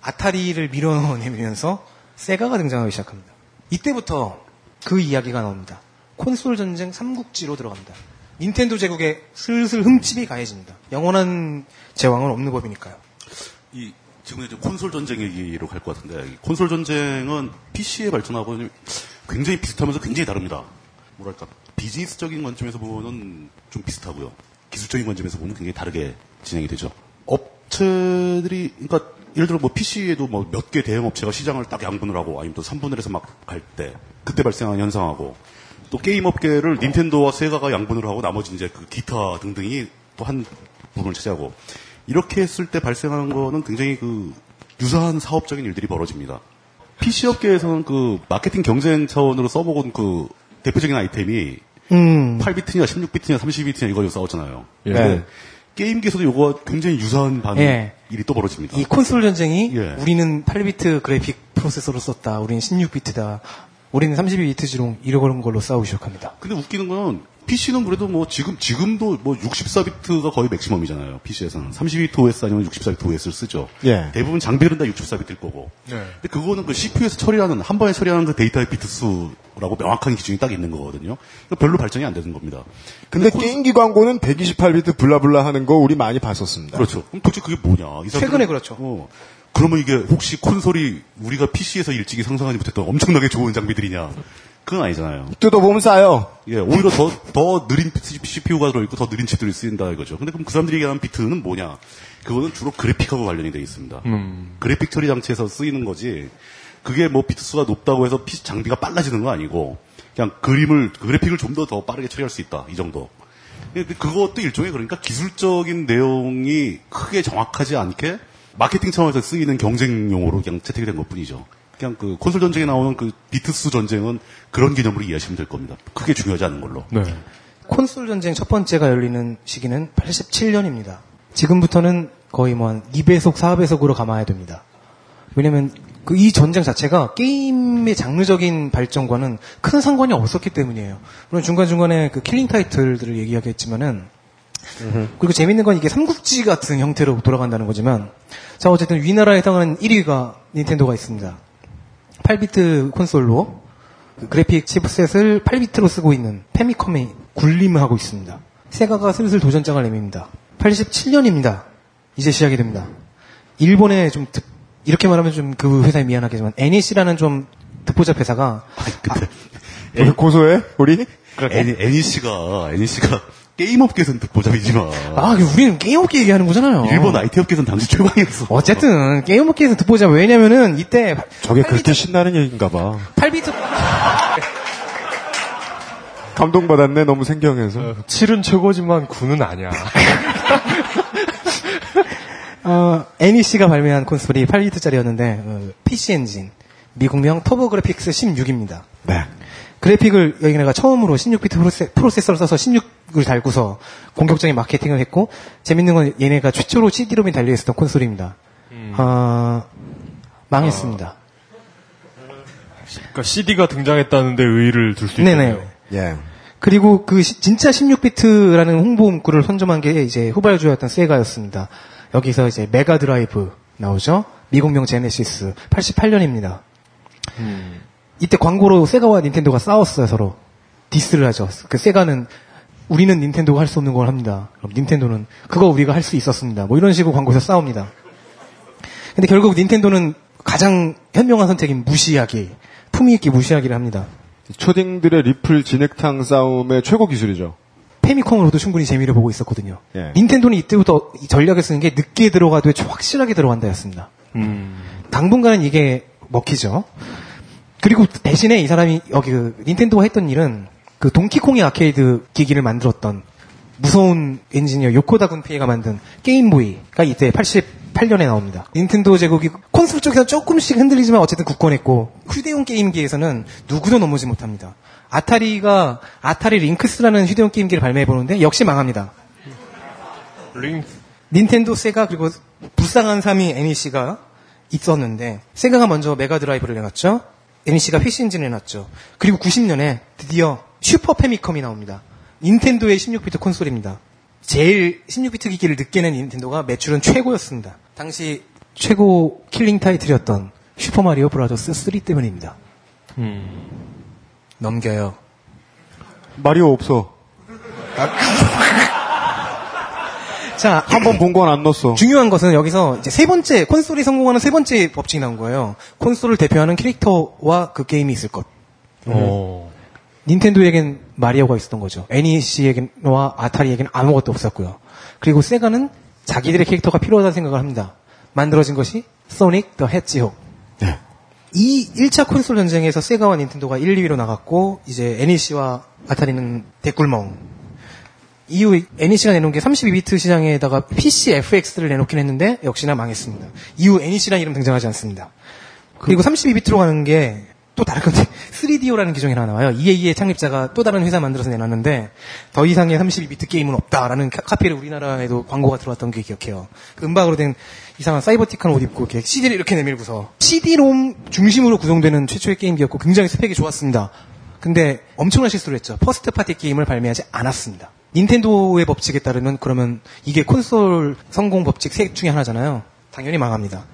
아타리를 밀어내면서 세가가 등장하기 시작합니다. 이때부터 그 이야기가 나옵니다. 콘솔 전쟁 삼국지로 들어갑니다. 닌텐도 제국에 슬슬 흠집이 가해집니다. 영원한 제왕은 없는 법이니까요. 이 지금 이제 콘솔 전쟁 얘기로 갈 것 같은데 이 콘솔 전쟁은 PC의 발전하고 굉장히 비슷하면서 굉장히 다릅니다. 뭐랄까 비즈니스적인 관점에서 보면 좀 비슷하고요. 기술적인 관점에서 보면 굉장히 다르게 진행이 되죠. 업체들이 그러니까 예를 들어 뭐 PC에도 뭐 몇 개 대형 업체가 시장을 딱 양분을 하고 아니면 또 3분을 해서 막 갈 때 그때 발생한 현상하고 또 게임 업계를 닌텐도와 세가가 양분을 하고 나머지 이제 그 기타 등등이 또 한 부분을 차지하고 이렇게 했을 때 발생하는 거는 굉장히 그 유사한 사업적인 일들이 벌어집니다. PC 업계에서는 그 마케팅 경쟁 차원으로 써먹은 그 대표적인 아이템이 음. 8비트냐 16비트냐 32비트냐 이거 싸웠잖아요. 예. 게임기에서도 이거가 굉장히 유사한 반응 예. 일이 또 벌어집니다. 이 콘솔 전쟁이 예. 우리는 8비트 그래픽 프로세서로 썼다. 우리는 16비트다. 우리는 32비트 지롱 이런 걸로 싸우기 시작합니다. 근데 웃기는 건 PC는 그래도 뭐 지금 지금도 뭐 64비트가 거의 맥시멈이잖아요. PC에서는 32비트 OS 아니면 64비트 OS를 쓰죠. 예. 대부분 장비는 다 64비트일 거고. 네. 근데 그거는 그 CPU에서 처리하는 한 번에 처리하는 그 데이터의 비트 수라고 명확한 기준이 딱 있는 거거든요. 그러니까 별로 발전이 안 되는 겁니다. 근데 콘- 게임기 광고는 128비트 blah blah 하는 거 우리 많이 봤었습니다. 그렇죠. 그럼 도대체 그게 뭐냐? 최근에 그렇죠. 어. 그러면 이게 혹시 콘솔이 우리가 PC에서 일찍이 상상하지 못했던 엄청나게 좋은 장비들이냐? 그건 아니잖아요. 뜯어보면 싸요. 예, 오히려 더, 더 느린 CPU가 들어있고 더 느린 칩들이 쓰인다 이거죠. 근데 그럼 그 사람들이 얘기하는 비트는 뭐냐? 그거는 주로 그래픽하고 관련이 되어 있습니다. 그래픽 처리 장치에서 쓰이는 거지, 그게 뭐 비트 수가 높다고 해서 PC 장비가 빨라지는 건 아니고, 그냥 그림을, 그래픽을 좀더더 빠르게 처리할 수 있다. 이 정도. 그것도 일종의 그러니까 기술적인 내용이 크게 정확하지 않게 마케팅 차원에서 쓰이는 경쟁용으로 그냥 채택이 된 것 뿐이죠. 그냥 그 콘솔 전쟁에 나오는 그 비트수 전쟁은 그런 개념으로 이해하시면 될 겁니다. 크게 중요하지 않은 걸로. 네. 콘솔 전쟁 첫 번째가 열리는 시기는 87년입니다. 지금부터는 거의 뭐 한 2배속, 4배속으로 감아야 됩니다. 왜냐면 그 이 전쟁 자체가 게임의 장르적인 발전과는 큰 상관이 없었기 때문이에요. 물론 중간중간에 그 killing title들을 얘기하겠지만은 그리고 재밌는 건 이게 삼국지 같은 형태로 돌아간다는 거지만 자 어쨌든 위나라에 해당하는 1위가 닌텐도가 있습니다. 8비트 콘솔로 그 그래픽 chipset을 8비트로 쓰고 있는 페미컴이 군림을 하고 있습니다. 세가가 슬슬 도전장을 내밉니다. 87년입니다. 이제 시작이 됩니다. 일본에 좀 득- 이렇게 말하면 좀 그 회사에 미안하겠지만 NEC라는 좀 듣보잡 회사가 아니, 근데 우리 고소해? 우리? NE, NEC가, NEC가 게임 업계에서는 듣보잡이지만 아, 그 우리는 게임 업계 얘기하는 거잖아요. 일본 IT 업계에서는 당시 최강이었어. 어쨌든 게임 업계에서 듣보잡 왜냐면은 이때 저게 그렇게 신나는 얘기인가 봐. 8비트 감동받았네, 너무 생경해서. 7은 최고지만 9는 아니야. 어, NEC가 발매한 콘솔이 8비트짜리였는데 어, PC 엔진 미국명 터보 그래픽스 16입니다. 네. 그래픽을 얘네가 처음으로 16비트 프로세, 프로세서를 써서 16을 달고서 공격적인 마케팅을 했고 재밌는 건 얘네가 최초로 CD롬이 달려 있었던 콘솔입니다. 아, 망했습니다. 그러니까 CD가 등장했다는데 의의를 둘 수. 있네요. 예. 그리고 그 시- 진짜 16비트라는 홍보 문구를 선점한 게 이제 후발주자였던 세가였습니다. 여기서 이제 메가 드라이브 나오죠. 미국명 제네시스 88년입니다. 이때 광고로 세가와 닌텐도가 싸웠어요 서로 diss를 하죠. 그 세가는 우리는 닌텐도가 할 수 없는 걸 합니다. 그럼 닌텐도는 그거 우리가 할 수 있었습니다. 뭐 이런 식으로 광고에서 싸웁니다. 근데 결국 닌텐도는 가장 현명한 선택인 무시하기, 품위 있게 무시하기를 합니다. 초딩들의 리플 진흙탕 싸움의 최고 기술이죠. 페미컴으로도 충분히 재미를 보고 있었거든요. 예. 닌텐도는 이때부터 이 전략을 쓰는 게 늦게 들어가도 확실하게 들어간다였습니다. 당분간은 이게 먹히죠. 그리고 대신에 이 사람이 여기 그 닌텐도가 했던 일은 그 동키콩의 아케이드 기기를 만들었던 무서운 엔지니어 요코다 군페이가 만든 게임보이가 이때 88년에 나옵니다. 닌텐도 제국이 콘솔 쪽에서 조금씩 흔들리지만 어쨌든 굳건했고 휴대용 게임기에서는 누구도 넘보지 못합니다. 아타리가 아타리 링크스라는 휴대용 게임기를 발매해 보는데 역시 망합니다. 링 닌텐도, 세가 그리고 불쌍한 3위 NEC가 있었는데 세가가 먼저 메가 드라이브를 내놨죠. NEC가 엔진을 내놨죠. 그리고 90년에 드디어 슈퍼 페미컴이 나옵니다. 닌텐도의 16비트 콘솔입니다. 제일 16비트 기기를 늦게 낸 닌텐도가 매출은 최고였습니다. 당시 최고 killing title이었던 슈퍼마리오 브라더스 3 때문입니다. 넘겨요. 마리오 없어. 자, 한 번 본 건 안 넣었어. 중요한 것은 여기서 이제 세 번째 콘솔이 성공하는 세 번째 법칙이 나온 거예요. 콘솔을 대표하는 캐릭터와 그 게임이 있을 것. 어. 닌텐도에겐 마리오가 있었던 거죠. NEC에겐와 아타리에겐 아무것도 없었고요. 그리고 세가는 자기들의 캐릭터가 필요하다는 생각을 합니다. 만들어진 것이 소닉 더 해지호. 네. 이 1차 콘솔 전쟁에서 세가와 닌텐도가 1, 2위로 나갔고 이제 NEC와 아타리는 대꿀멍. 이후 NEC가 내놓은 게 32비트 시장에다가 PC FX를 내놓긴 했는데 역시나 망했습니다. 이후 NEC라는 이름 등장하지 않습니다. 그리고 32비트로 가는 게 또 다른 건데 3DO라는 기종이 하나 나와요. EA의 창립자가 또 다른 회사 만들어서 내놨는데 더 이상의 32비트 게임은 없다라는 카- 카피를 우리나라에도 광고가 들어왔던 게 기억해요. 그 음박으로 된 이상한 사이버틱한 옷 입고 이렇게 CD를 이렇게 내밀고서 CD롬 중심으로 구성되는 최초의 게임기였고 굉장히 스펙이 좋았습니다. 근데 엄청난 실수를 했죠. first party 게임을 발매하지 않았습니다. 닌텐도의 법칙에 따르면 그러면 이게 콘솔 성공 법칙 셋 중에 하나잖아요. 당연히 망합니다.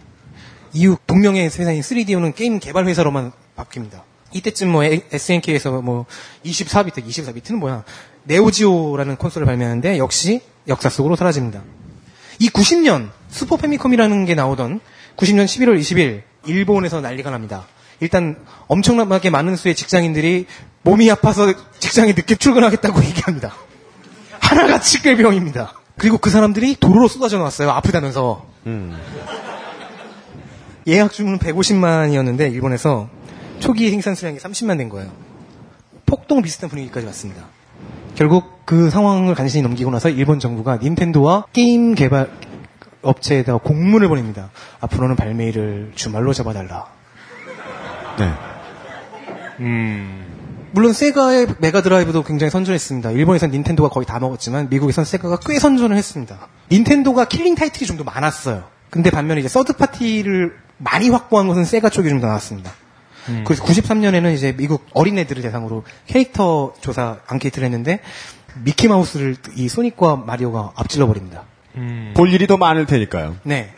이후 동명의 회사인 3DO는 게임 개발 회사로만 바뀝니다. 이때쯤 뭐 SNK에서 뭐 24비트, 24비트는 뭐야? 네오지오라는 콘솔을 발매하는데 역시 역사 속으로 사라집니다. 이 90년 슈퍼 패미컴이라는 게 나오던 90년 11월 20일 일본에서 난리가 납니다. 일단 엄청나게 많은 수의 직장인들이 몸이 아파서 직장에 늦게 출근하겠다고 얘기합니다. 하나같이 꾀병입니다. 그리고 그 사람들이 도로로 쏟아져 나왔어요. 아프다면서. 예약 주문은 150만이었는데 일본에서 초기 생산 수량이 30만 된 거예요. 폭동 비슷한 분위기까지 왔습니다. 결국 그 상황을 간신히 넘기고 나서 일본 정부가 닌텐도와 게임 개발 업체에다가 공문을 보냅니다. 앞으로는 발매일을 주말로 잡아달라. 네. 물론 세가의 메가 드라이브도 굉장히 선전했습니다. 일본에선 닌텐도가 거의 다 먹었지만 미국에선 세가가 꽤 선전을 했습니다. 닌텐도가 killing title이 좀 더 많았어요. 근데 반면에 이제 서드 파티를 많이 확보한 것은 세가 쪽이 좀 더 나왔습니다. 그래서 93년에는 이제 미국 어린애들을 대상으로 캐릭터 조사 앙케이트를 했는데 미키 마우스를 이 소닉과 마리오가 앞질러 버립니다. 볼 일이 더 많을 테니까요. 네.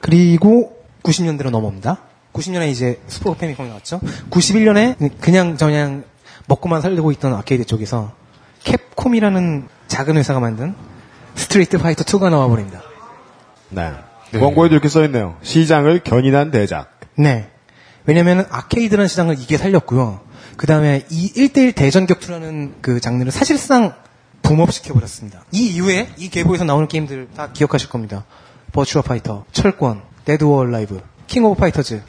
그리고 90년대로 넘어옵니다. 90년에 이제 슈퍼 패미컴이 나왔죠. 91년에 그냥 저냥 먹고만 살고 있던 아케이드 쪽에서 캡콤이라는 작은 회사가 만든 스트리트 파이터 2가 나와버립니다. 네. 광고에도 이렇게 써있네요. 시장을 견인한 대작. 네. 왜냐면 아케이드라는 시장을 이게 살렸고요. 그 다음에 이 1대1 대전 격투라는 그 장르를 사실상 boom up 시켜버렸습니다. 이 이후에 이 계보에서 나오는 게임들 다 기억하실 겁니다. 버추어 파이터, 철권, 데드 오어 얼라이브, 킹 오브 파이터즈.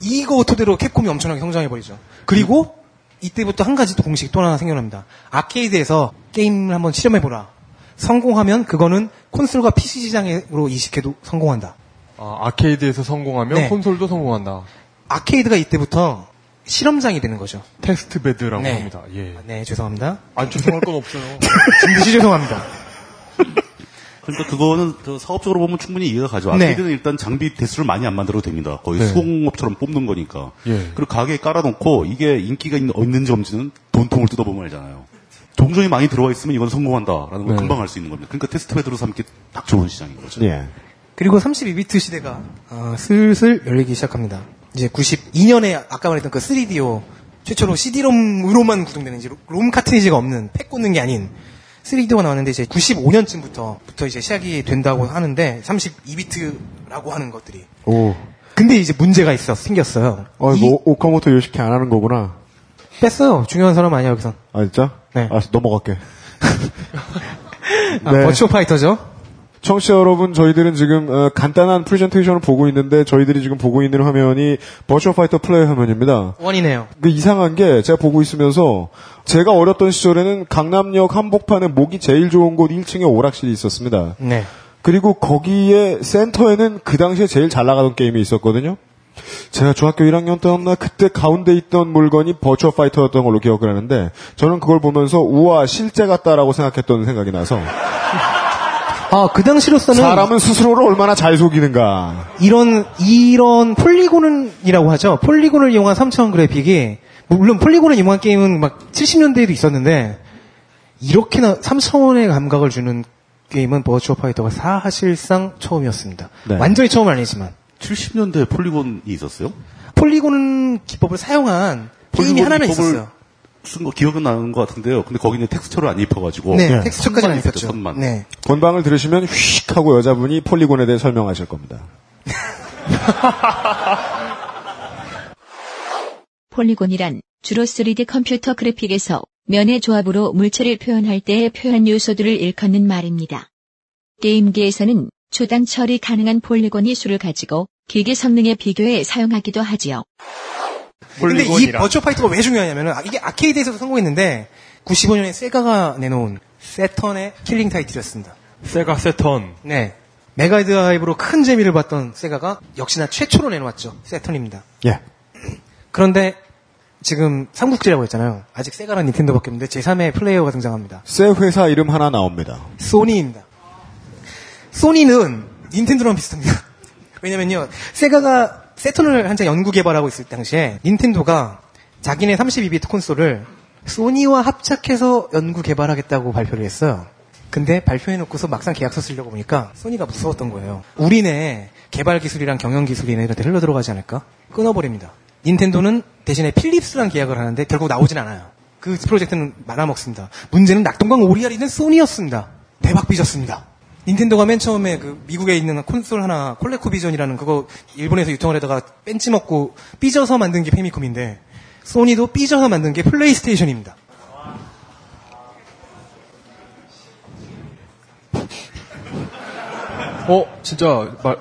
이거 토대로 캡콤이 엄청나게 성장해버리죠. 그리고 이때부터 한 가지 또 공식이 또 하나 생겨납니다. 아케이드에서 게임을 한번 실험해보라. 성공하면 그거는 콘솔과 PC 시장으로 이식해도 성공한다. 아, 아케이드에서 성공하면 네. 콘솔도 성공한다. 아케이드가 이때부터 실험장이 되는 거죠. test bed라고 네. 합니다. 예. 네, 죄송합니다. 안 죄송할 건 없어요. 진듯이 죄송합니다. 그러니까 그거는 저 사업적으로 보면 충분히 이해가 가죠. 네. 아케이드는 일단 장비 대수를 많이 안 만들어도 됩니다. 거의 네. 수공업처럼 뽑는 거니까. 예. 그리고 가게에 깔아놓고 이게 인기가 있는, 있는지 없는지는 돈통을 뜯어보면 알잖아요. 동전이 많이 들어와 있으면 이건 성공한다라는 걸 네. 금방 알 수 있는 겁니다. 그러니까 test bed로 삼기 딱 좋은 시장인 거죠. 예. 그리고 32비트 시대가 어, 슬슬 열리기 시작합니다. 이제 92년에 아까 말했던 그 3DO 최초로 CD롬으로만 구동되는 이제 롬 카트리지가 없는 팩 꽂는 게 아닌 3D가 나왔는데 이제 95년쯤부터부터 이제 시작이 된다고 하는데 32비트라고 하는 것들이 오. 근데 이제 문제가 있어 생겼어요. 어, 이- 뭐, 오카모토 요시키 안 하는 거구나. 뺐어요. 중요한 사람 아니야 여기선. 아, 진짜? 네. 알았어, 넘어갈게. 아, 네. 버추어 파이터죠. 청취자 여러분, 저희들은 지금 어, 간단한 프레젠테이션을 보고 있는데 저희들이 지금 보고 있는 화면이 버추어 파이터 플레이 화면입니다. 원이네요. 그 이상한 게 제가 보고 있으면서 제가 어렸던 시절에는 강남역 한복판에 목이 제일 좋은 곳 1층에 오락실이 있었습니다. 네. 그리고 거기에 센터에는 그 당시에 제일 잘 나가던 게임이 있었거든요. 제가 중학교 1학년 때였나 그때 가운데 있던 물건이 버추어 파이터였던 걸로 기억을 하는데 저는 그걸 보면서 우와 실제 같다라고 생각했던 생각이 나서 아 그 당시로서는 사람은 스스로를 얼마나 잘 속이는가. 이런 이런 polygon이라고 하죠. polygon을 이용한 3차원 그래픽이 물론 polygon을 이용한 게임은 막 70년대에도 있었는데 이렇게나 3차원의 감각을 주는 게임은 버추어 파이터가 사실상 처음이었습니다. 네. 완전히 처음은 아니지만 70년대 polygon이 있었어요? polygon 기법을 사용한 게임이 하나는 있었어요. 쓴 거 기억은 나는 것 같은데요. 근데 거기는 텍스처를 안 입혀가지고 네, 네. texture까지는 선만 있었죠. 선만. 네. 본방을 들으시면 휙 하고 여자분이 polygon에 대해 설명하실 겁니다. polygon이란 주로 3D 컴퓨터 그래픽에서 면의 조합으로 물체를 표현할 때의 표현 요소들을 일컫는 말입니다. 게임기에서는 초당 처리 가능한 polygon의 수를 가지고 기계 성능에 비교에 사용하기도 하지요. 근데 이. 버추어 파이터가 왜 중요하냐면은 아, 이게 아케이드에서도 성공했는데 95년에 세가가 내놓은 세턴의 killing title이었습니다. 세가 세턴. 네. 메가드라이브로 큰 재미를 봤던 세가가 역시나 최초로 내놓았죠. 세턴입니다. 예. 그런데 지금 삼국지라고 했잖아요. 아직 세가랑 닌텐도밖에 없는데 제3의 플레이어가 등장합니다. 새 회사 이름 하나 나옵니다. 소니입니다. 소니는 닌텐도랑 비슷합니다. 왜냐면요, 세가가 세턴을 한창 연구 개발하고 있을 당시에 닌텐도가 자기네 32비트 콘솔을 소니와 합작해서 연구 개발하겠다고 발표를 했어요. 근데 발표해놓고서 막상 계약서 쓰려고 보니까 소니가 무서웠던 거예요. 우리네 개발 기술이랑 경영 기술이나 이런 데 흘러 들어가지 않을까? 끊어버립니다. 닌텐도는 대신에 필립스랑 계약을 하는데 결국 나오진 않아요. 그 프로젝트는 말아먹습니다. 문제는 낙동강 오리알이는 소니였습니다. 대박 삐졌습니다. 닌텐도가 맨 처음에 그 미국에 있는 콘솔 하나 콜레코비전이라는 그거 일본에서 유통을 하다가 뺀지 먹고 삐져서 만든 게 페미콤인데 소니도 삐져서 만든 게 플레이스테이션입니다. 어, 진짜 말,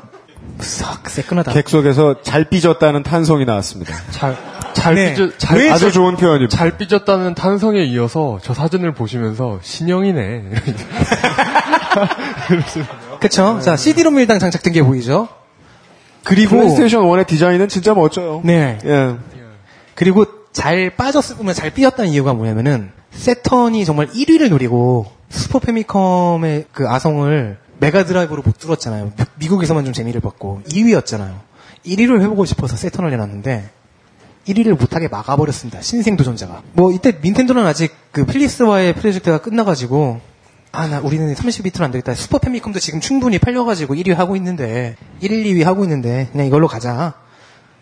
싹 새끈하다. 객석에서 잘 삐졌다는 탄성이 나왔습니다. 잘, 잘 네. 삐졌, 잘, 왜 아주 좋은 표현입니다. 잘 삐졌다는 탄성에 이어서 저 사진을 보시면서 신형이네. 그쵸? 자, CD롬 일단 장착된 게 보이죠? 그리고, 플레이스테이션 1의 디자인은 진짜 멋져요. 네. 예. 그리고 잘 빠졌으면 잘 빠졌다는 이유가 뭐냐면은, 세턴이 정말 1위를 노리고, 슈퍼 페미컴의 그 아성을 메가 드라이브로 못 뚫었잖아요. 미- 미국에서만 좀 재미를 봤고, 2위였잖아요. 1위를 해보고 싶어서 세턴을 내놨는데, 1위를 못하게 막아버렸습니다. 신생 도전자가. 뭐, 이때 닌텐도는 아직 그 필립스와의 프로젝트가 끝나가지고, 아, 나, 우리는 30비트는 안 되겠다. 슈퍼 패미컴도 지금 충분히 팔려가지고 1위 하고 있는데, 1, 2위 하고 있는데, 그냥 이걸로 가자.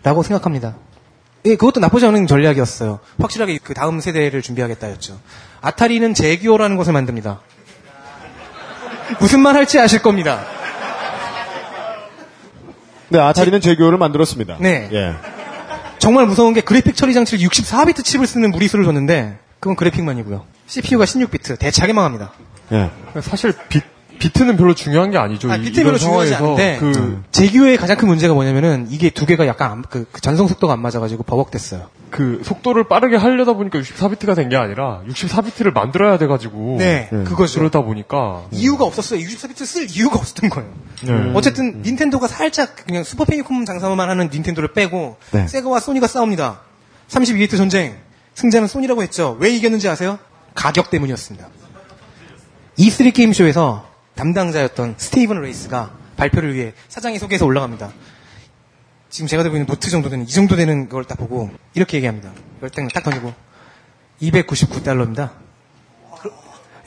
라고 생각합니다. 예, 그것도 나쁘지 않은 전략이었어요. 확실하게 그 다음 세대를 준비하겠다였죠. 아타리는 제규어라는 것을 만듭니다. 무슨 말 할지 아실 겁니다. 네, 아타리는 제교를 만들었습니다. 네. 예. 정말 무서운 게 그래픽 처리 장치를 64비트 칩을 쓰는 무리수를 줬는데, 그건 그래픽만이고요. CPU가 16비트 대차게 망합니다. 예. 사실 비, 비트는 별로 중요한 게 아니죠. 아, 이- 비트 별로 중요하지 않은데 그, 재규어의 가장 큰 문제가 뭐냐면은 이게 두 개가 약간 안- 그, 그 전송 속도가 안 맞아가지고 버벅댔어요. 그 속도를 빠르게 하려다 보니까 64비트가 된 게 아니라 64비트를 만들어야 돼가지고 네, 그거죠. 그러다 보니까 이유가 없었어요. 64비트 쓸 이유가 없었던 거예요. 네. 어쨌든 닌텐도가 살짝 그냥 슈퍼 패미컴 장사만 하는 닌텐도를 빼고 네. 세가와 소니가 싸웁니다. 32비트 전쟁. 승자는 소니라고 했죠. 왜 이겼는지 아세요? 가격 때문이었습니다. E3 게임쇼에서 담당자였던 스티븐 레이스가 발표를 위해 사장이 소개해서 올라갑니다. 지금 제가 들고 있는 노트 정도 되는 이 정도 되는 걸 딱 보고 이렇게 얘기합니다. 이걸 딱, 딱 던지고 299달러입니다.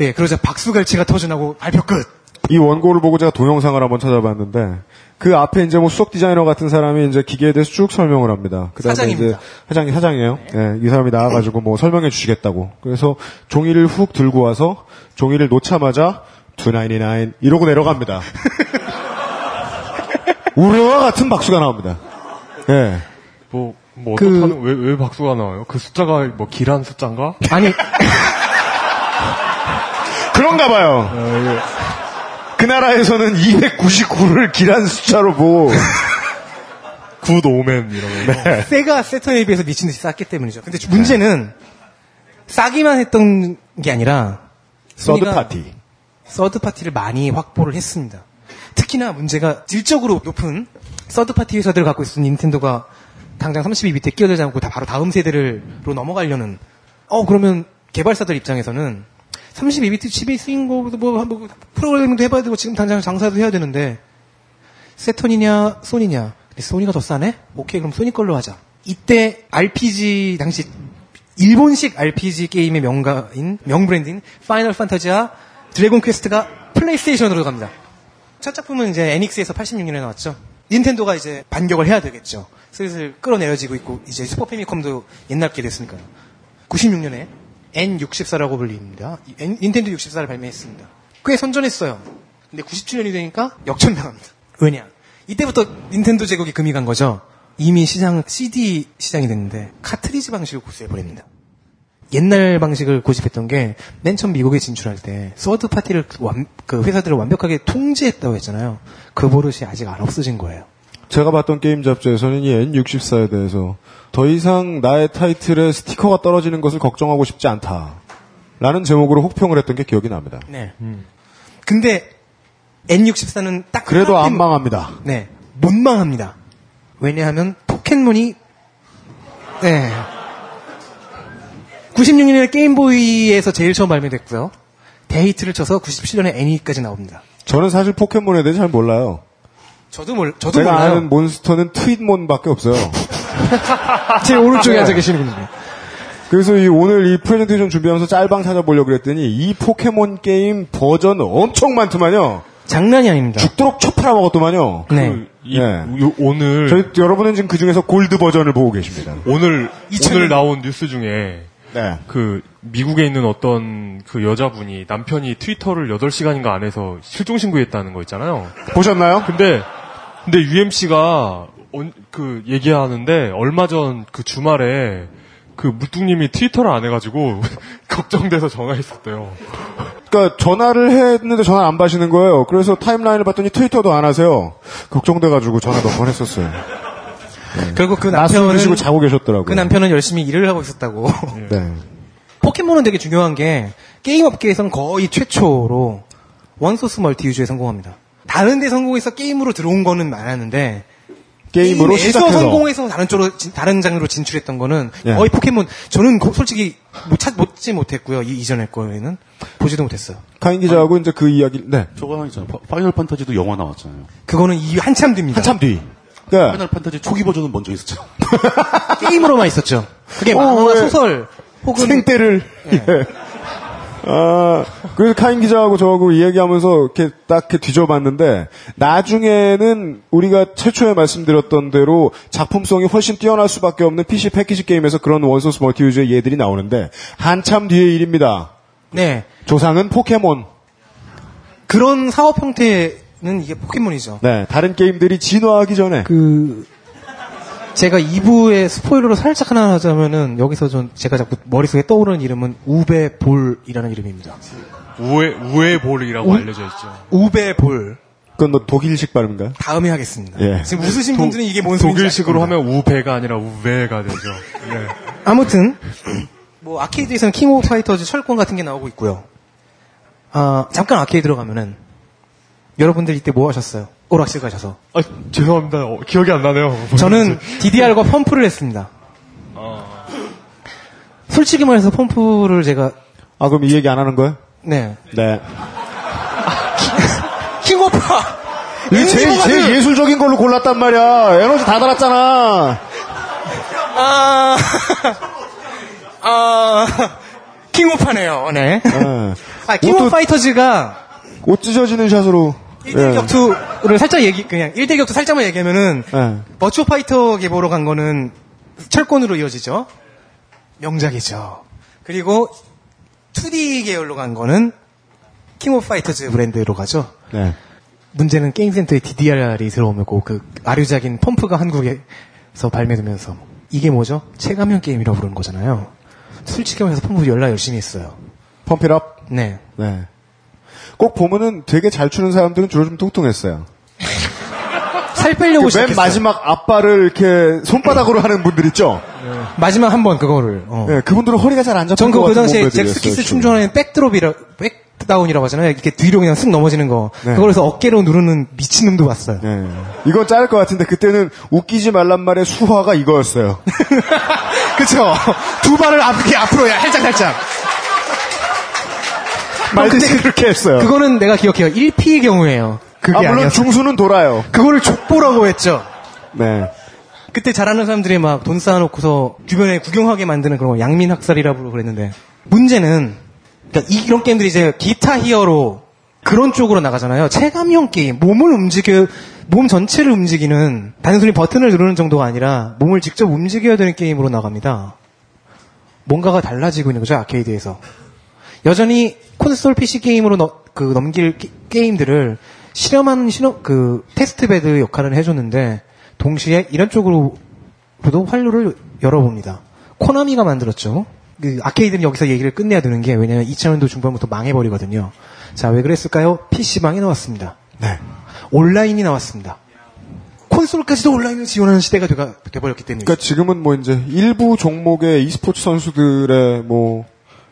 예, 그러자 박수갈채가 터져나고 발표 끝. 이 원고를 보고 제가 동영상을 한번 찾아봤는데 그 앞에 이제 뭐 수석 디자이너 같은 사람이 이제 기계에 대해서 쭉 설명을 합니다. 그다음에 사장입니다. 이제 사장이 사장이에요. 예, 이 사람이 나와가지고 뭐 설명해 주시겠다고. 그래서 종이를 훅 들고 와서 종이를 놓자마자 299 이러고 내려갑니다. 우레와 같은 박수가 나옵니다. 예. 뭐, 뭐 그- 어떡하는 왜, 왜 박수가 나와요? 그 숫자가 뭐 길한 숫자인가? 아니 그런가 봐요. 그 나라에서는 299를 길한 숫자로 보고 good omen 이러면서 세가 세턴에 비해서 미친 듯이 쌌기 때문이죠. 근데 문제는 싸기만 했던 게 아니라 서드 파티. 서드 파티를 많이 확보를 했습니다. 특히나 문제가 질적으로 높은 third party 회사들을 갖고 있었던 닌텐도가 당장 32비트에 끼어들지 않고 다 바로 다음 세대로 넘어가려는 어 그러면 개발사들 입장에서는 32비트 칩이 쓰인 거도 뭐, 뭐 프로그래밍도 해봐야 되고 지금 당장 장사도 해야 되는데 세턴이냐 소니냐 근데 소니가 더 싸네? 오케이 그럼 소니 걸로 하자 이때 RPG 당시 일본식 RPG 게임의 명가인 명브랜드인 파이널 판타지와 드래곤 퀘스트가 플레이스테이션으로 갑니다. 첫 작품은 이제 에닉스에서 86년에 나왔죠. 닌텐도가 이제 반격을 해야 되겠죠. 슬슬 끌어내려지고 있고 이제 슈퍼 패미컴도 옛날 게 됐으니까요. 96년에 N64라고 불립니다. 이 N- 닌텐도 64를 발매했습니다. 꽤 선전했어요. 근데 97년이 되니까 역전당합니다. 왜냐? 이때부터 닌텐도 제국이 금이 간 거죠. 이미 시장 CD 시장이 됐는데 카트리지 방식을 고수해 버립니다. 옛날 방식을 고집했던 게 맨 처음 미국에 진출할 때 서드 파티를 완- 그 회사들을 완벽하게 통제했다고 했잖아요. 그 버릇이 아직 안 없어진 거예요. 제가 봤던 게임 잡지에서는 이 N64에 대해서 더 이상 나의 타이틀에 스티커가 떨어지는 것을 걱정하고 싶지 않다. 라는 제목으로 혹평을 했던 게 기억이 납니다. 네. 근데 N64는 딱 그래도 안 망합니다. 네. 못 망합니다. 왜냐하면 포켓몬이 네. 96년에 게임보이에서 제일 처음 발매됐고요. 데이트를 쳐서 97년에 애니까지 나옵니다. 저는 사실 포켓몬에 대해 잘 몰라요. 저도 몰 저도 제가 몰라요. 아는 몬스터는 트윗몬밖에 없어요. 제일 오른쪽에 네. 앉아 계시는 분이에요. 그래서 이 오늘 이 프레젠테이션 준비하면서 짤방 찾아보려고 그랬더니 이 포켓몬 게임 버전 엄청 많더만요. 장난이 아닙니다. 죽도록 쳐팔아 먹었더만요. 네. 이, 예. 요- 오늘 저희 여러분은 지금 그 중에서 골드 버전을 보고 계십니다. 오늘 2000년 오늘 나온 뉴스 중에 네. 그 미국에 있는 어떤 그 여자분이 남편이 트위터를 8시간인가 안 해서 실종 신고했다는 거 있잖아요. 보셨나요? 근데 근데 UMC가 그 얘기하는데 얼마 전 그 주말에 그 물뚝님이 트위터를 안 해가지고 걱정돼서 전화했었대요. 그러니까 전화를 했는데 전화 안 받으시는 거예요. 그래서 타임라인을 봤더니 트위터도 안 하세요. 걱정돼가지고 전화 몇 번 했었어요. 결국 그 남편은 드시고 자고 계셨더라고요. 그 남편은 열심히 일을 하고 있었다고. 네. 포켓몬은 되게 중요한 게 게임 업계에서는 거의 최초로 one source multi use에 성공합니다. 다른 데 성공해서 게임으로 들어온 거는 많았는데 게임으로 시작해서 성공해서 다른 쪽으로 진- 다른 장르로 진출했던 거는 예. 거의 포켓몬 저는 고- 솔직히 못 찾, 못지 못했고요. 이 이전의 거에는 보지도 못했어요. 카인 기자하고 이제 그 이야기 네 저거 하나 있잖아요. 파- 파이널 판타지도 영화 나왔잖아요. 그거는 이 한참 뒤입니다. 한참 뒤. 그러니까 파이널 판타지 초기 버전은 먼저 있었죠. 게임으로만 있었죠. 그게 어, 만화나 왜? 소설 혹은 생때를 예. 아, 그래서 카인 기자하고 저하고 이야기하면서 이렇게 딱 이렇게 뒤져봤는데 나중에는 우리가 최초에 말씀드렸던 대로 작품성이 훨씬 뛰어날 수밖에 없는 PC 패키지 게임에서 그런 원소스 멀티유저의 예들이 나오는데 한참 뒤의 일입니다. 네 조상은 포켓몬. 그런 사업 형태는 이게 포켓몬이죠. 네, 다른 게임들이 진화하기 전에 그 제가 2부의 스포일러로 살짝 하나 하자면은 여기서 좀 제가 자꾸 머릿속에 떠오르는 이름은 우베볼이라는 이름입니다. 우에 우에 볼이라고 우- 알려져 있죠. 우베 볼. 그건 뭐 독일식 발음인가요? 다음에 하겠습니다. 예. 지금 웃으신 도- 분들은 이게 뭔 소리인지 독일식으로. 하면 우배가 아니라 우배가 되죠. 네. 아무튼 뭐 아케이드에서는 킹 오브 파이터즈 철권 같은 게 나오고 있고요. 아, 잠깐 아케이드로 가면은 여러분들 이때 뭐 하셨어요? 오락실 가셔서. 아, 죄송합니다. 어, 기억이 안 나네요. 저는 DDR과 펌프를 했습니다. 솔직히 말해서 펌프를 제가 아, 그럼 이 얘기 안 하는 거예요? 네 네. 킹 오브 이 제일, 제일 예술적인 걸로 골랐단 말이야. 에너지 다 달았잖아. 아, 아, 킹오파네요. 네. 예. 아, 킹 오브 파이터즈가 옷 찢어지는 샷으로. 1대 격투를 살짝 얘기, 그냥 1대 격투 살짝만 얘기하면은, 예. 버추어 파이터 계보로 간 거는 철권으로 이어지죠. 명작이죠. 그리고 2D 계열로 간 거는 킹 오브 파이터즈 브랜드로 가죠. 네. 문제는 게임센터에 DDR이 들어오고 그 아류작인 펌프가 한국에서 발매되면서 이게 뭐죠? 체감형 게임이라고 부르는 거잖아요. 솔직히 말해서 펌프 열라 열심히 했어요. Pump It Up? 네. 네. 꼭 보면은 되게 잘 추는 사람들은 주로 좀 뚱뚱했어요. 살 빼려고 그맨 시작했어요. 마지막 앞발을 이렇게 손바닥으로 하는 분들 있죠? 마지막 한 번 그거를. 어. 네, 그분들은 허리가 잘 안 잡히는 전것 그거 그 당시에 잭스키스. 충전하는 백드롭이라, 백다운이라고 하잖아요. 이렇게 뒤로 그냥 쓱 넘어지는 거. 네. 그걸 해서 어깨로 누르는 미친놈도 봤어요. 네. 이건 자를 것 같은데 그때는 웃기지 말란 말의 수화가 이거였어요. 그쵸? 두 발을 앞, 이렇게 앞으로 살짝 살짝. 말듯이 그렇게 했어요. 그거는 내가 기억해요. 1P의 경우에요. 그게 아, 물론 아니었어. 중수는 돌아요. 그거를 족보라고 했죠. 네. 그때 잘하는 사람들이 막 돈 쌓아놓고서 주변에 구경하게 만드는 그런 거 양민 학살이라고 그랬는데 문제는 그러니까 이- 이런 게임들이 이제 기타 히어로 그런 쪽으로 나가잖아요. 체감형 게임, 몸을 움직여 몸 전체를 움직이는 단순히 버튼을 누르는 정도가 아니라 몸을 직접 움직여야 되는 게임으로 나갑니다. 뭔가가 달라지고 있는 거죠 아케이드에서. 여전히 콘솔 PC 게임으로 너- 그 넘길 게, 게임들을 실험하는 실험 그 test bed 역할을 해줬는데 동시에 이런 쪽으로도 활로를 열어봅니다. 코나미가 만들었죠. 그 아케이드는 여기서 얘기를 끝내야 되는 게 왜냐면 2000년도 중반부터 망해버리거든요. 자 왜 그랬을까요? PC방이 나왔습니다. 네. 온라인이 나왔습니다. 콘솔까지도 온라인을 지원하는 시대가 돼가, 돼버렸기 때문에. 그러니까 지금은 뭐 이제 일부 종목의 e스포츠 선수들의 뭐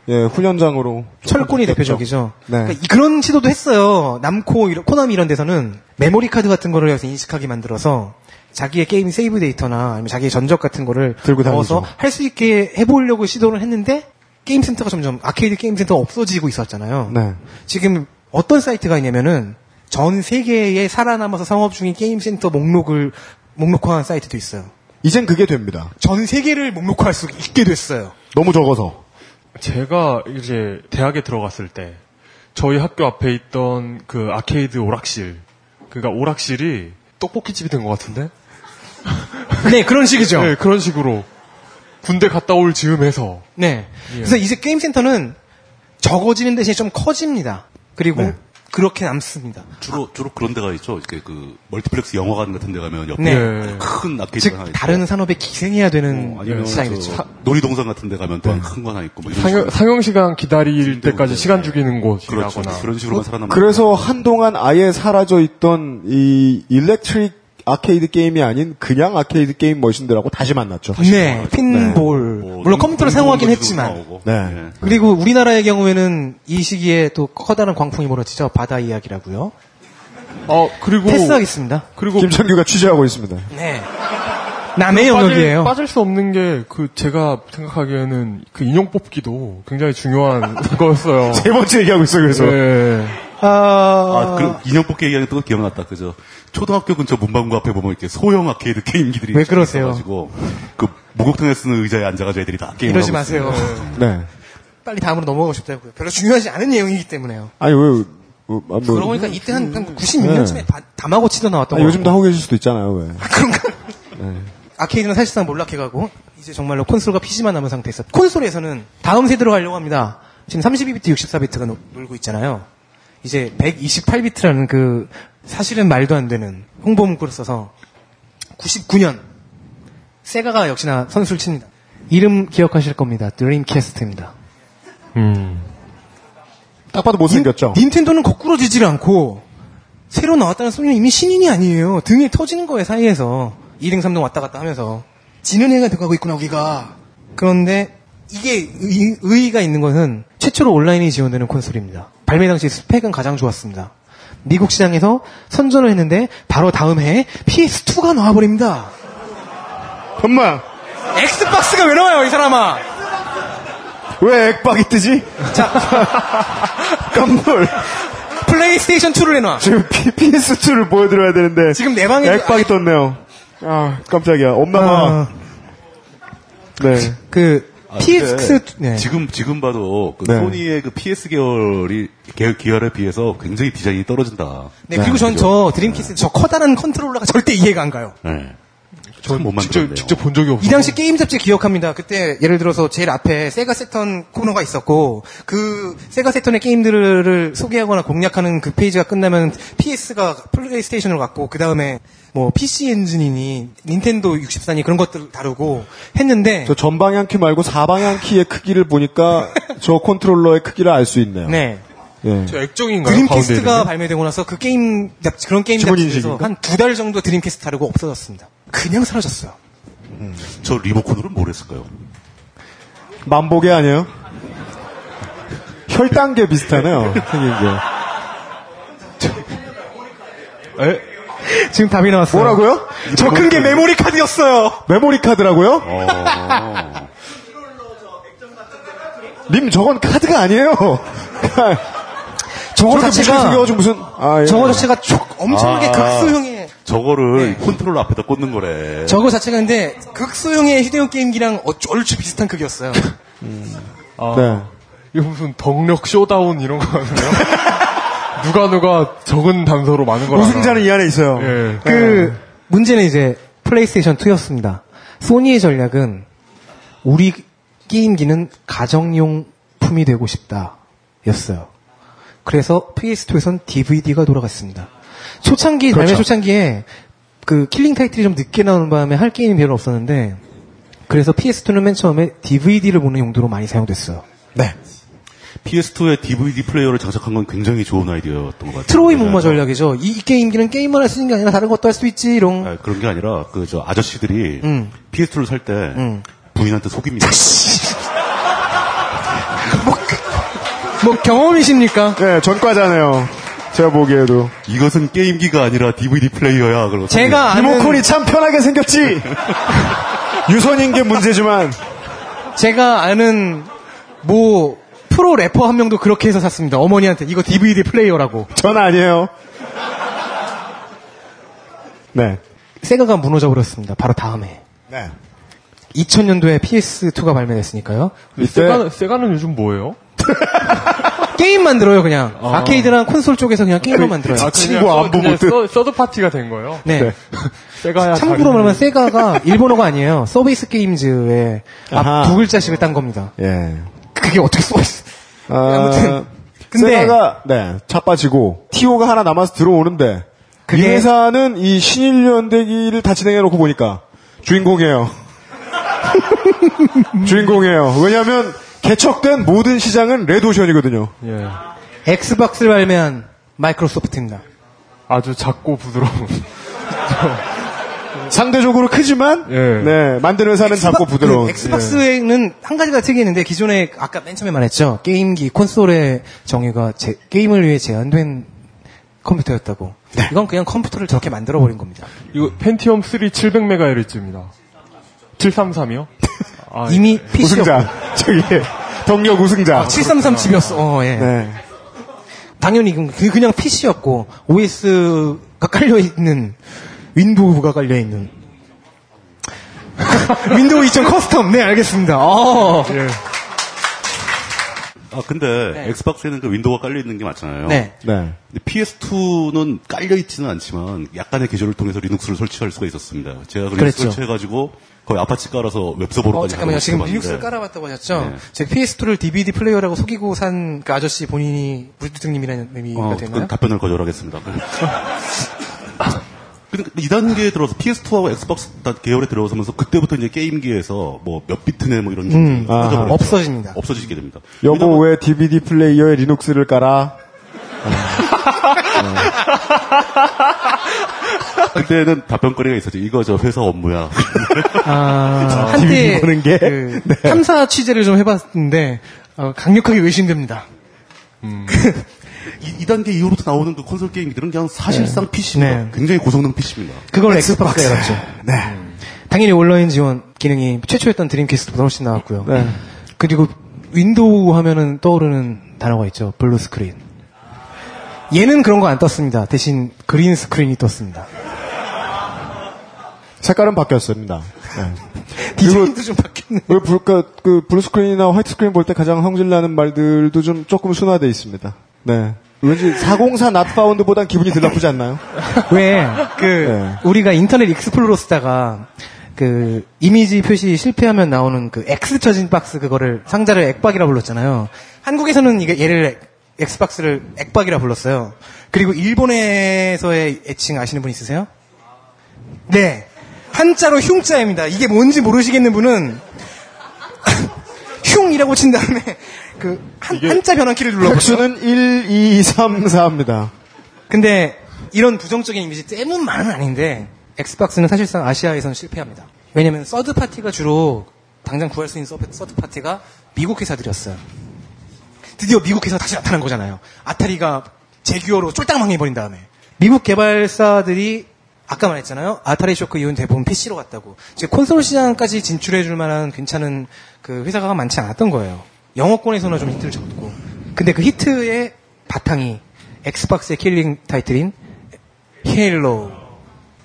예, 훈련장으로 철권이. 대표적이죠. 네. 그러니까 이- 그런 시도도 했어요. 남코, 이런- 코나미 이런 데서는 메모리 카드 같은 거를 해서 인식하게 만들어서 자기의 게임 save 데이터나 아니면 자기의 전적 같은 거를 들고 넣어서. 할 수 있게 해보려고 시도를 했는데 게임 센터가 점점 아케이드 게임 센터가 없어지고 있었잖아요. 네. 지금 어떤 사이트가 있냐면은 전 세계에 살아남아서 상업 중인 게임 센터 목록을 목록화한 사이트도 있어요. 이젠 그게 됩니다. 전 세계를 목록화할 수 있게 됐어요. 너무 적어서. 제가 이제 대학에 들어갔을 때 저희 학교 앞에 있던 그 아케이드 오락실, 그러니까 오락실이 떡볶이 집이 된 것 같은데? 네, 그런 식이죠. 네, 그런 식으로 군대 갔다 올 즈음에서 네. 그래서 이제 게임 센터는 적어지는 대신에 좀 커집니다. 그리고 네. 그렇게 남습니다. 주로 주로 그런 데가 있죠. 이렇게 그 멀티플렉스 영화관 같은 데 가면 옆에 네. 큰 아케이드가 즉 하나 있고. 다른 산업에 기생해야 되는 어, 아니면 시장이 저 됐죠. 놀이동산 같은 데 가면 또큰거 하나 있고 뭐 이런 상영. 상영 시간 기다릴 때까지 네. 시간 죽이는 그렇죠. 곳이라거나 그런 식으로만 살아남는 그래서 한동안 아예 사라져 있던 이 electric 아케이드 게임이 아닌 그냥 아케이드 게임 machine들하고 다시 만났죠. 네, 핀볼. 뭐 물론 컴퓨터를 동- 사용하긴 했지만. 네. 그리고 우리나라의 경우에는 이 시기에 또 커다란 광풍이 몰아치죠. 바다 이야기라고요. 어 그리고 패스하겠습니다. 그리고 김창규가 취재하고 있습니다. 네. 남의 빠질, 영역이에요. 빠질 수 없는 게 그 제가 생각하기에는 그 인형 뽑기도 굉장히 중요한 거였어요. 세 번째 얘기하고 있어요, 그래서. 네. 아, 아, 그 인형 뽑기 얘기하는 또 기억났다. 그죠? 초등학교 근처 문방구 앞에 보면 이렇게 소형 아케이드 게임기들이 왜 그러세요? 가지고 그 목욕탕에 쓰는 의자에 앉아가지고 애들이 다 게임을 이러지 하고 마세요. 네. 빨리 다음으로 넘어가고 싶다고요. 별로 중요하지 않은 내용이기 때문에요. 아니, 왜, 뭐, 아, 뭐. 그러고 보니까 이때 한, 한 96년쯤에 다마고치도 나왔던 거 요즘도 하고 계실 수도 있잖아요, 왜. 아케이드는 사실상 몰락해가고 이제 정말로 콘솔과 PC만 남은 상태에서 콘솔에서는 다음 세대로 가려고 합니다. 지금 32비트, 64비트가 노, 놀고 있잖아요. 이제 128비트라는 그 사실은 말도 안 되는 홍보 문구를 써서 99년 세가가 역시나 선수를 칩니다. 이름 기억하실 겁니다. 드림캐스트입니다. 음. 딱 봐도 못생겼죠? 닌텐도는 거꾸로 지질 않고 새로 나왔다는 소리는 이미 신인이 아니에요. 등에 터지는 거예요 사이에서 2등 3등 왔다 갔다 하면서 지는 애가 들어가고 있구나 우리가. 그런데 이게 의, 의의가 있는 것은 최초로 온라인이 지원되는 콘솔입니다. 발매 당시 스펙은 가장 좋았습니다. 미국 시장에서 선전을 했는데 바로 다음 해에 PS2가 나와버립니다. 엄마, 엑스박스가 왜 나와요 이 사람아? 왜 액박이 뜨지? 깜놀. 플레이스테이션 2를 내놔. 지금 PS2를 보여드려야 되는데. 지금 내 방에 액박이 떴네요. 아, 깜짝이야. 엄마가. 아, 네. 그 아, PS 근데 네. 지금 지금 봐도 그 네. 소니의 그 PS 계열이 계열, 계열 에 비해서 굉장히 디자인이 떨어진다. 네, 그리고 전 저 드림캐스 저 커다란 컨트롤러가 절대 이해가 안 가요. 네. 참 못 직접, 만들었네요. 직접 본 적이 없어. 이 당시 게임 잡지 기억합니다. 그때 예를 들어서 제일 앞에 세가 새턴 코너가 있었고 그 세가 새턴의 게임들을 소개하거나 공략하는 그 페이지가 끝나면 PS가 플레이스테이션으로 갔고 그 다음에 뭐 PC 엔진이니 닌텐도 64니 그런 것들 다루고 했는데 저 전방향 키 말고 사방향 키의 크기를 보니까 저 컨트롤러의 크기를 알 수 있네요. 네. 예. 저 액정인가요? 드림캐스트가 게? 발매되고 나서 그 게임 잡- 그런 게임 잡지에서? 한 두 달 정도 드림캐스트 다루고 없어졌습니다. 그냥 사라졌어요. 저 리모컨으로 뭘 했을까요? 만보기 아니에요? 혈당계 비슷하네요. 생긴 게. 에? 지금 답이 나왔어요. 뭐라고요? 저 큰 게 메모리 카드였어요. 메모리 카드라고요? 어. 님 저건 카드가 아니에요. 저거 자체가 무슨 아, 예. 저거 자체가 촉- 엄청나게 아. 극소형의 저거를 네. 컨트롤러 앞에다 꽂는 거래. 저거 자체가 근데 극소형의 휴대용 게임기랑 어- 얼추 비슷한 크기였어요. 아, 네. 이거 무슨 덕력 showdown 이런 거 같네요. 누가 누가 적은 단서로 많은 걸 우승자는 이 안에 있어요. 예. 그 문제는 이제 플레이스테이션 2였습니다. 소니의 전략은 우리 게임기는 가정용품이 되고 싶다였어요. 그래서 PS2에선 DVD가 돌아갔습니다. 초창기 발매 그렇죠. 초창기에 그 killing title이 좀 늦게 나오는 바람에 할 게임이 별로 없었는데 그래서 PS2는 맨 처음에 DVD를 보는 용도로 많이 사용됐어요. 네. PS2에 DVD 플레이어를 장착한 건 굉장히 좋은 아이디어였던 것 같아요. 트로이 목마 전략이죠. 이, 이 게임기는 게임만 할 수 있는 게 아니라 다른 것도 할 수 있지 이런. 아, 그런 게 아니라 그 저 아저씨들이 음. PS2를 살때 음. 부인한테 속입니다. 뭐 경험이십니까? 네, 전과자네요. 제가 보기에도. 이것은 게임기가 아니라 DVD 플레이어야. 그러고 제가 아는 리모컨이 참 편하게 생겼지. 유선인 게 문제지만. 제가 아는 뭐 프로 래퍼 한 명도 그렇게 해서 샀습니다. 어머니한테 이거 DVD 플레이어라고. 전 아니에요. 네. 세가가 무너져 버렸습니다. 바로 다음에. 네. 2000년도에 PS2가 발매됐으니까요. 이때 세가는, 세가는 요즘 뭐예요? 게임 만들어요, 그냥. 아. 아케이드랑 콘솔 쪽에서 그냥 게임만 만들어요. 아, 친구 그냥 안부 그냥 못 듣- 서, 서드 파티가 된 거예요? 네. 네. 세가야. 참고로 말하면 세가가 일본어가 아니에요. Service Games의 아하. 앞두 글자씩을 딴 겁니다. 예. 그게 어떻게 써있어? 아, 아무튼. 근데- 세가가 네, 차 빠지고 TO가 하나 남아서 들어오는데 이 그게- 회사는 이 신일연대기를 다 진행해놓고 보니까 주인공이에요. 주인공이에요. 왜냐하면 개척된 모든 시장은 레드오션이거든요. 예. 엑스박스를 발매한 마이크로소프트입니다. 아주 작고 부드러운. 상대적으로 크지만 예. 네 만드는 회사는 작고 엑스박- 부드러운. 그 엑스박스에는 한 가지가 특이했는데 기존에 아까 맨 처음에 말했죠. 게임기 콘솔의 정의가 제- 게임을 위해 제한된 컴퓨터였다고. 네. 이건 그냥 컴퓨터를 저렇게 만들어 버린 겁니다. 이거 펜티엄 3 700MHz입니다. 733이요? 아, 이미 PC였고 우승자 저기 덕력 우승자. 733 칩이었어. 어, 예. 네. 당연히 그 그냥 PC였고 OS가 깔려 있는 윈도우가 깔려 있는 윈도우 2000 custom. 네, 알겠습니다. 어. 예. 아 근데 엑스박스에는 그 윈도우가 깔려 있는 게 맞잖아요. 네. 네. 근데 PS2는 깔려 있지는 않지만 약간의 개조를 통해서 리눅스를 설치할 수가 있었습니다. 제가 그랬죠. 설치해가지고 거의 아파치 깔아서 web server로까지 어, 잠깐만요. 지금 리눅스를 깔아봤다고 하셨죠? 네. 제가 PS2를 DVD 플레이어라고 속이고 산 그 아저씨 본인이 물뚝님이라는 의미가 어, 되나요? 그건 답변을 거절하겠습니다. 그러니까 2단계에 들어서 PS2하고 엑스박스 계열에 들어서면서 그때부터 이제 게임기에서 뭐 몇 비트네 뭐 이런 음, 좀 꺼져버렸죠. 없어집니다. 없어지게 됩니다. 여보 왜 DVD 플레이어에 리눅스를 깔아? 그때는 답변거리가 있었죠. 이거 저 회사 업무야. 아, 한때 보는 게? 그 네. 탐사 취재를 좀 해봤는데 어, 강력하게 의심됩니다. 이, 2단계 이후부터 나오는 그 콘솔 게임들은 그냥 사실상 PC입니다. 네. 굉장히 고성능 PC입니다. 그걸 엑스박스에 알았죠. 네. 당연히 온라인 지원 기능이 최초였던 드림캐스트보다 훨씬 나았고요. 네. 그리고 윈도우 하면은 떠오르는 단어가 있죠. blue screen. 얘는 그런 거 안 떴습니다. 대신 green screen이 떴습니다. 색깔은 바뀌었습니다. 네. 디자인도 좀 바뀌었네. 그, 불, 그, 그 blue screen이나 white screen 볼 때 가장 성질나는 말들도 좀 조금 순화돼 있습니다. 네. 왠지 404 not found보단 기분이 덜 나쁘지 않나요? 왜, 그, 네. 우리가 인터넷 익스플로러 쓰다가, 그, 이미지 표시 실패하면 나오는 그 X 쳐진 박스 그거를 상자를 액박이라 불렀잖아요. 한국에서는 이게 얘를 엑스박스를 액박이라 불렀어요. 그리고 일본에서의 애칭 아시는 분 있으세요? 네. 한자로 흉자입니다. 이게 뭔지 모르시겠는 분은, 흉이라고 친 다음에, 그, 한, 한자 변환키를 눌러보세요. 획수는 1, 2, 3, 4입니다. 근데 이런 부정적인 이미지 때문만은 아닌데 엑스박스는 사실상 아시아에서는 실패합니다. 왜냐면 서드 파티가 주로 당장 구할 수 있는 서드 파티가 미국 회사들이었어요. 드디어 미국 회사 가 다시 나타난 거잖아요. 아타리가 재규어로 쫄딱 망해버린 다음에 미국 개발사들이 아까 말했잖아요. 아타리 쇼크 이후는 대부분 PC로 갔다고. 즉 콘솔 시장까지 진출해줄 만한 괜찮은 그 회사가 많지 않았던 거예요. 영어권에서는 좀 히트를 쳤고. 근데 그 히트의 바탕이 엑스박스의 killing title인 헤일로.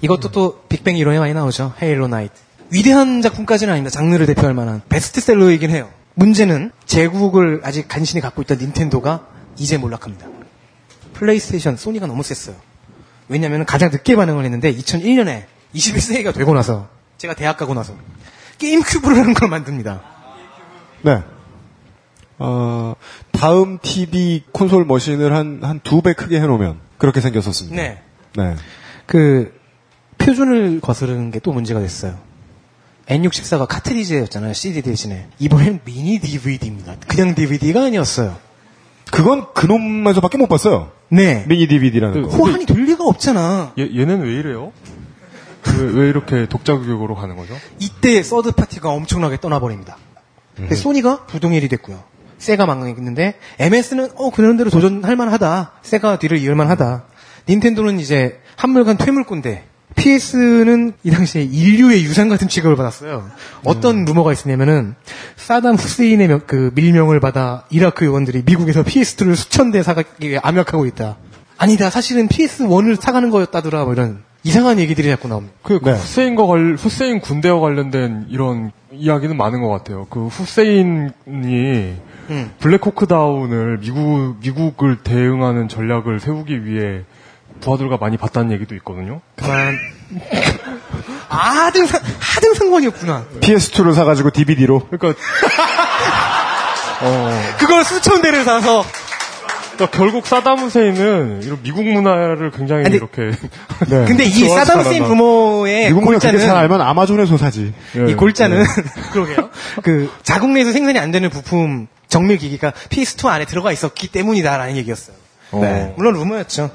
이것도 또 빅뱅 이론에 많이 나오죠. Halo Night. 위대한 작품까지는 아닙니다. 장르를 대표할 만한 베스트셀러이긴 해요. 문제는 제국을 아직 간신히 갖고 있던 닌텐도가 이제 몰락합니다. 플레이스테이션, 소니가 너무 셌어요. 왜냐면 가장 늦게 반응을 했는데 2001년에 21세기가 되고 나서 제가 대학 가고 나서 게임 큐브라는 걸 만듭니다. 네. 어, 다음 TV 콘솔 machine을 한, 한 두 배 크게 해놓으면 그렇게 생겼었습니다. 네. 네. 그 표준을 거스르는 게 또 문제가 됐어요. N64가 카트리지였잖아요. CD 대신에. 이번엔 미니 DVD입니다. 그냥 DVD가 아니었어요. 그건 그놈에서밖에 못 봤어요. 네. 미니 DVD라는 거. 호환이 될 리가 없잖아. 얘, 얘는 왜 이래요? 왜, 왜 이렇게 독자 교육으로 가는 거죠? 이때 서드 파티가 엄청나게 떠나버립니다. 근데 소니가 부동일이 됐고요. 세가 망했는데 MS는 어 그런 대로 도전할 만하다. 세가 뒤를 이을 만하다. 닌텐도는 이제 한물간 퇴물꾼데 PS는 이 당시에 인류의 유산 같은 취급을 받았어요. 어떤 루머가 있었냐면은 사담 후세인의 명- 그 밀명을 받아 이라크 요원들이 미국에서 PS2를 수천 대 사가기 위해 암약하고 있다. 아니다. 사실은 PS1을 사가는 거였다더라. 뭐 이런 이상한 얘기들이 자꾸 나옵니다. 그, 그 네. 후세인과 관, 후세인 군대와 관련된 이런 이야기는 많은 것 같아요. 그 후세인이 음. 블랙호크 다운을 미국, 미국을 대응하는 전략을 세우기 위해 부하들과 많이 봤다는 얘기도 있거든요. 그만. 하등 상, 하등 상관이었구나. PS2를 사가지고 DVD로. 그러니까, 어, 그걸 수천 대를 사서 그러니까 결국 사담 후세인은 이런 미국 문화를 굉장히 아니, 이렇게 네. 근데 이 사담 후세인. 부모의 미국 그렇게 잘 골자는 알면 아마존에서 사지. 예, 이 골자는 예. 그러게요. 그 자국 내에서 생산이 안 되는 부품 정밀 기기가 PS2 안에 들어가 있었기 때문이다라는 얘기였어요. 네. 물론 루머였죠.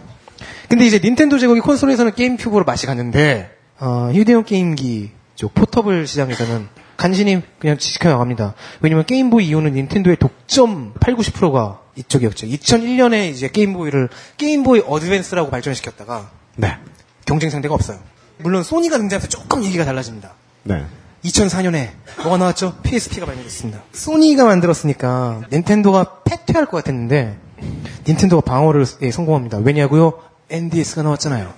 근데 이제 닌텐도 제국이 콘솔에서는 게임 큐브로 맛이 갔는데 어, 휴대용 게임기 쪽 portable 시장에서는 간신히 그냥 지속해 나갑니다. 왜냐면 게임보이 이후는 닌텐도의 독점 8, 90%가 이쪽이었죠. 2001년에 이제 게임보이를 게임보이 어드밴스라고 발전시켰다가 네. 경쟁 상대가 없어요. 물론 소니가 등장해서 조금 얘기가 달라집니다. 네. 2004년에 뭐가 나왔죠? PSP가 발매됐습니다. 소니가 만들었으니까 닌텐도가 패퇴할 것 같았는데 닌텐도가 방어를 예, 성공합니다. 왜냐고요? NDS가 나왔잖아요.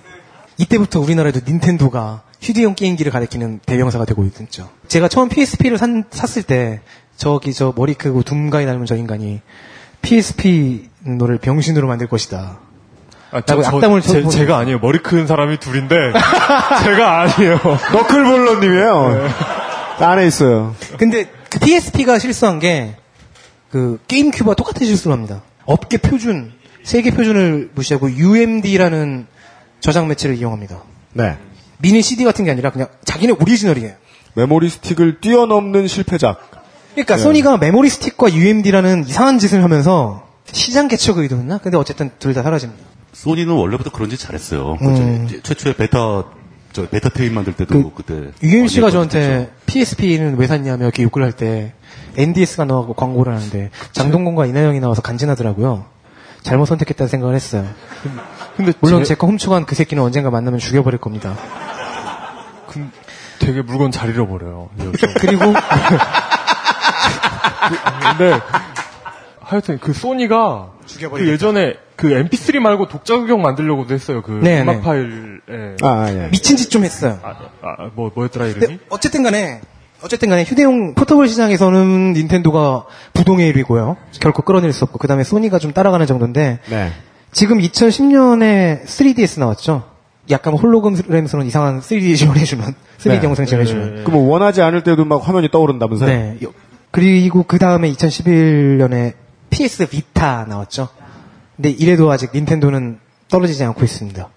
이때부터 우리나라에도 닌텐도가 휴대용 게임기를 가리키는 대명사가 되고 있죠. 제가 처음 PSP를 산, 샀을 때 저기 저 머리 크고 둠가이 닮은 저 인간이 PSP 너를 병신으로 만들 것이다. 아, 라고 악담을 제, 쳐보- 제가 아니에요. 머리 큰 사람이 둘인데 제가 아니에요. 너클볼러님이에요. 안에 있어요. 근데 그 PSP가 실수한 게 그 게임 큐브와 똑같은 실수를 합니다. 업계 표준, 세계 표준을 무시하고 UMD라는 저장 매체를 이용합니다. 네. 미니 CD 같은 게 아니라 그냥 자기네 오리지널이에요. 메모리 스틱을 뛰어넘는 실패작. 그러니까 네. 소니가 메모리 스틱과 UMD라는 이상한 짓을 하면서 시장 개척을 의도했나? 근데 어쨌든 둘 다 사라집니다. 소니는 원래부터 그런 짓 잘했어요. 그 음. 최초에 베타 저 베타 테이프 만들 때도 그, 때 UMC가 저한테. PSP는 왜 샀냐며 이렇게 욕을 할 때 NDS가 나오고 광고를 하는데 장동건과 이나영이 나와서 간지나더라고요. 잘못 선택했다는 생각을 했어요. 근데 물론 제- 제거 훔쳐간 그 새끼는 언젠가 만나면 죽여버릴 겁니다. 근- 되게 물건 잘 잃어버려요. 그리고 근데 하여튼 그 소니가 그. 예전에 그 MP3 말고 독자 구경 만들려고도 했어요. 그 네, 음악 네. 파일에 아, 예. 미친 짓 좀 했어요. 아, 아, 뭐 뭐였더라 이름이? 어쨌든 간에 어쨌든 간에 휴대용 포터블 시장에서는 닌텐도가 부동의 1위고요. 결코 끌어낼 수 없고 그 다음에 소니가 좀 따라가는 정도인데 네. 지금 2010년에 3DS 나왔죠. 약간 홀로그램스러운 이상한 3D 지원해주는 3D 네. 영상 지원해주는. 그뭐 원하지 않을 때도 막 화면이 떠오른다면서요? 네. 요- 그리고 그 다음에 2011년에 PS 비타 나왔죠. 근데 이래도 아직 닌텐도는 떨어지지 않고 있습니다.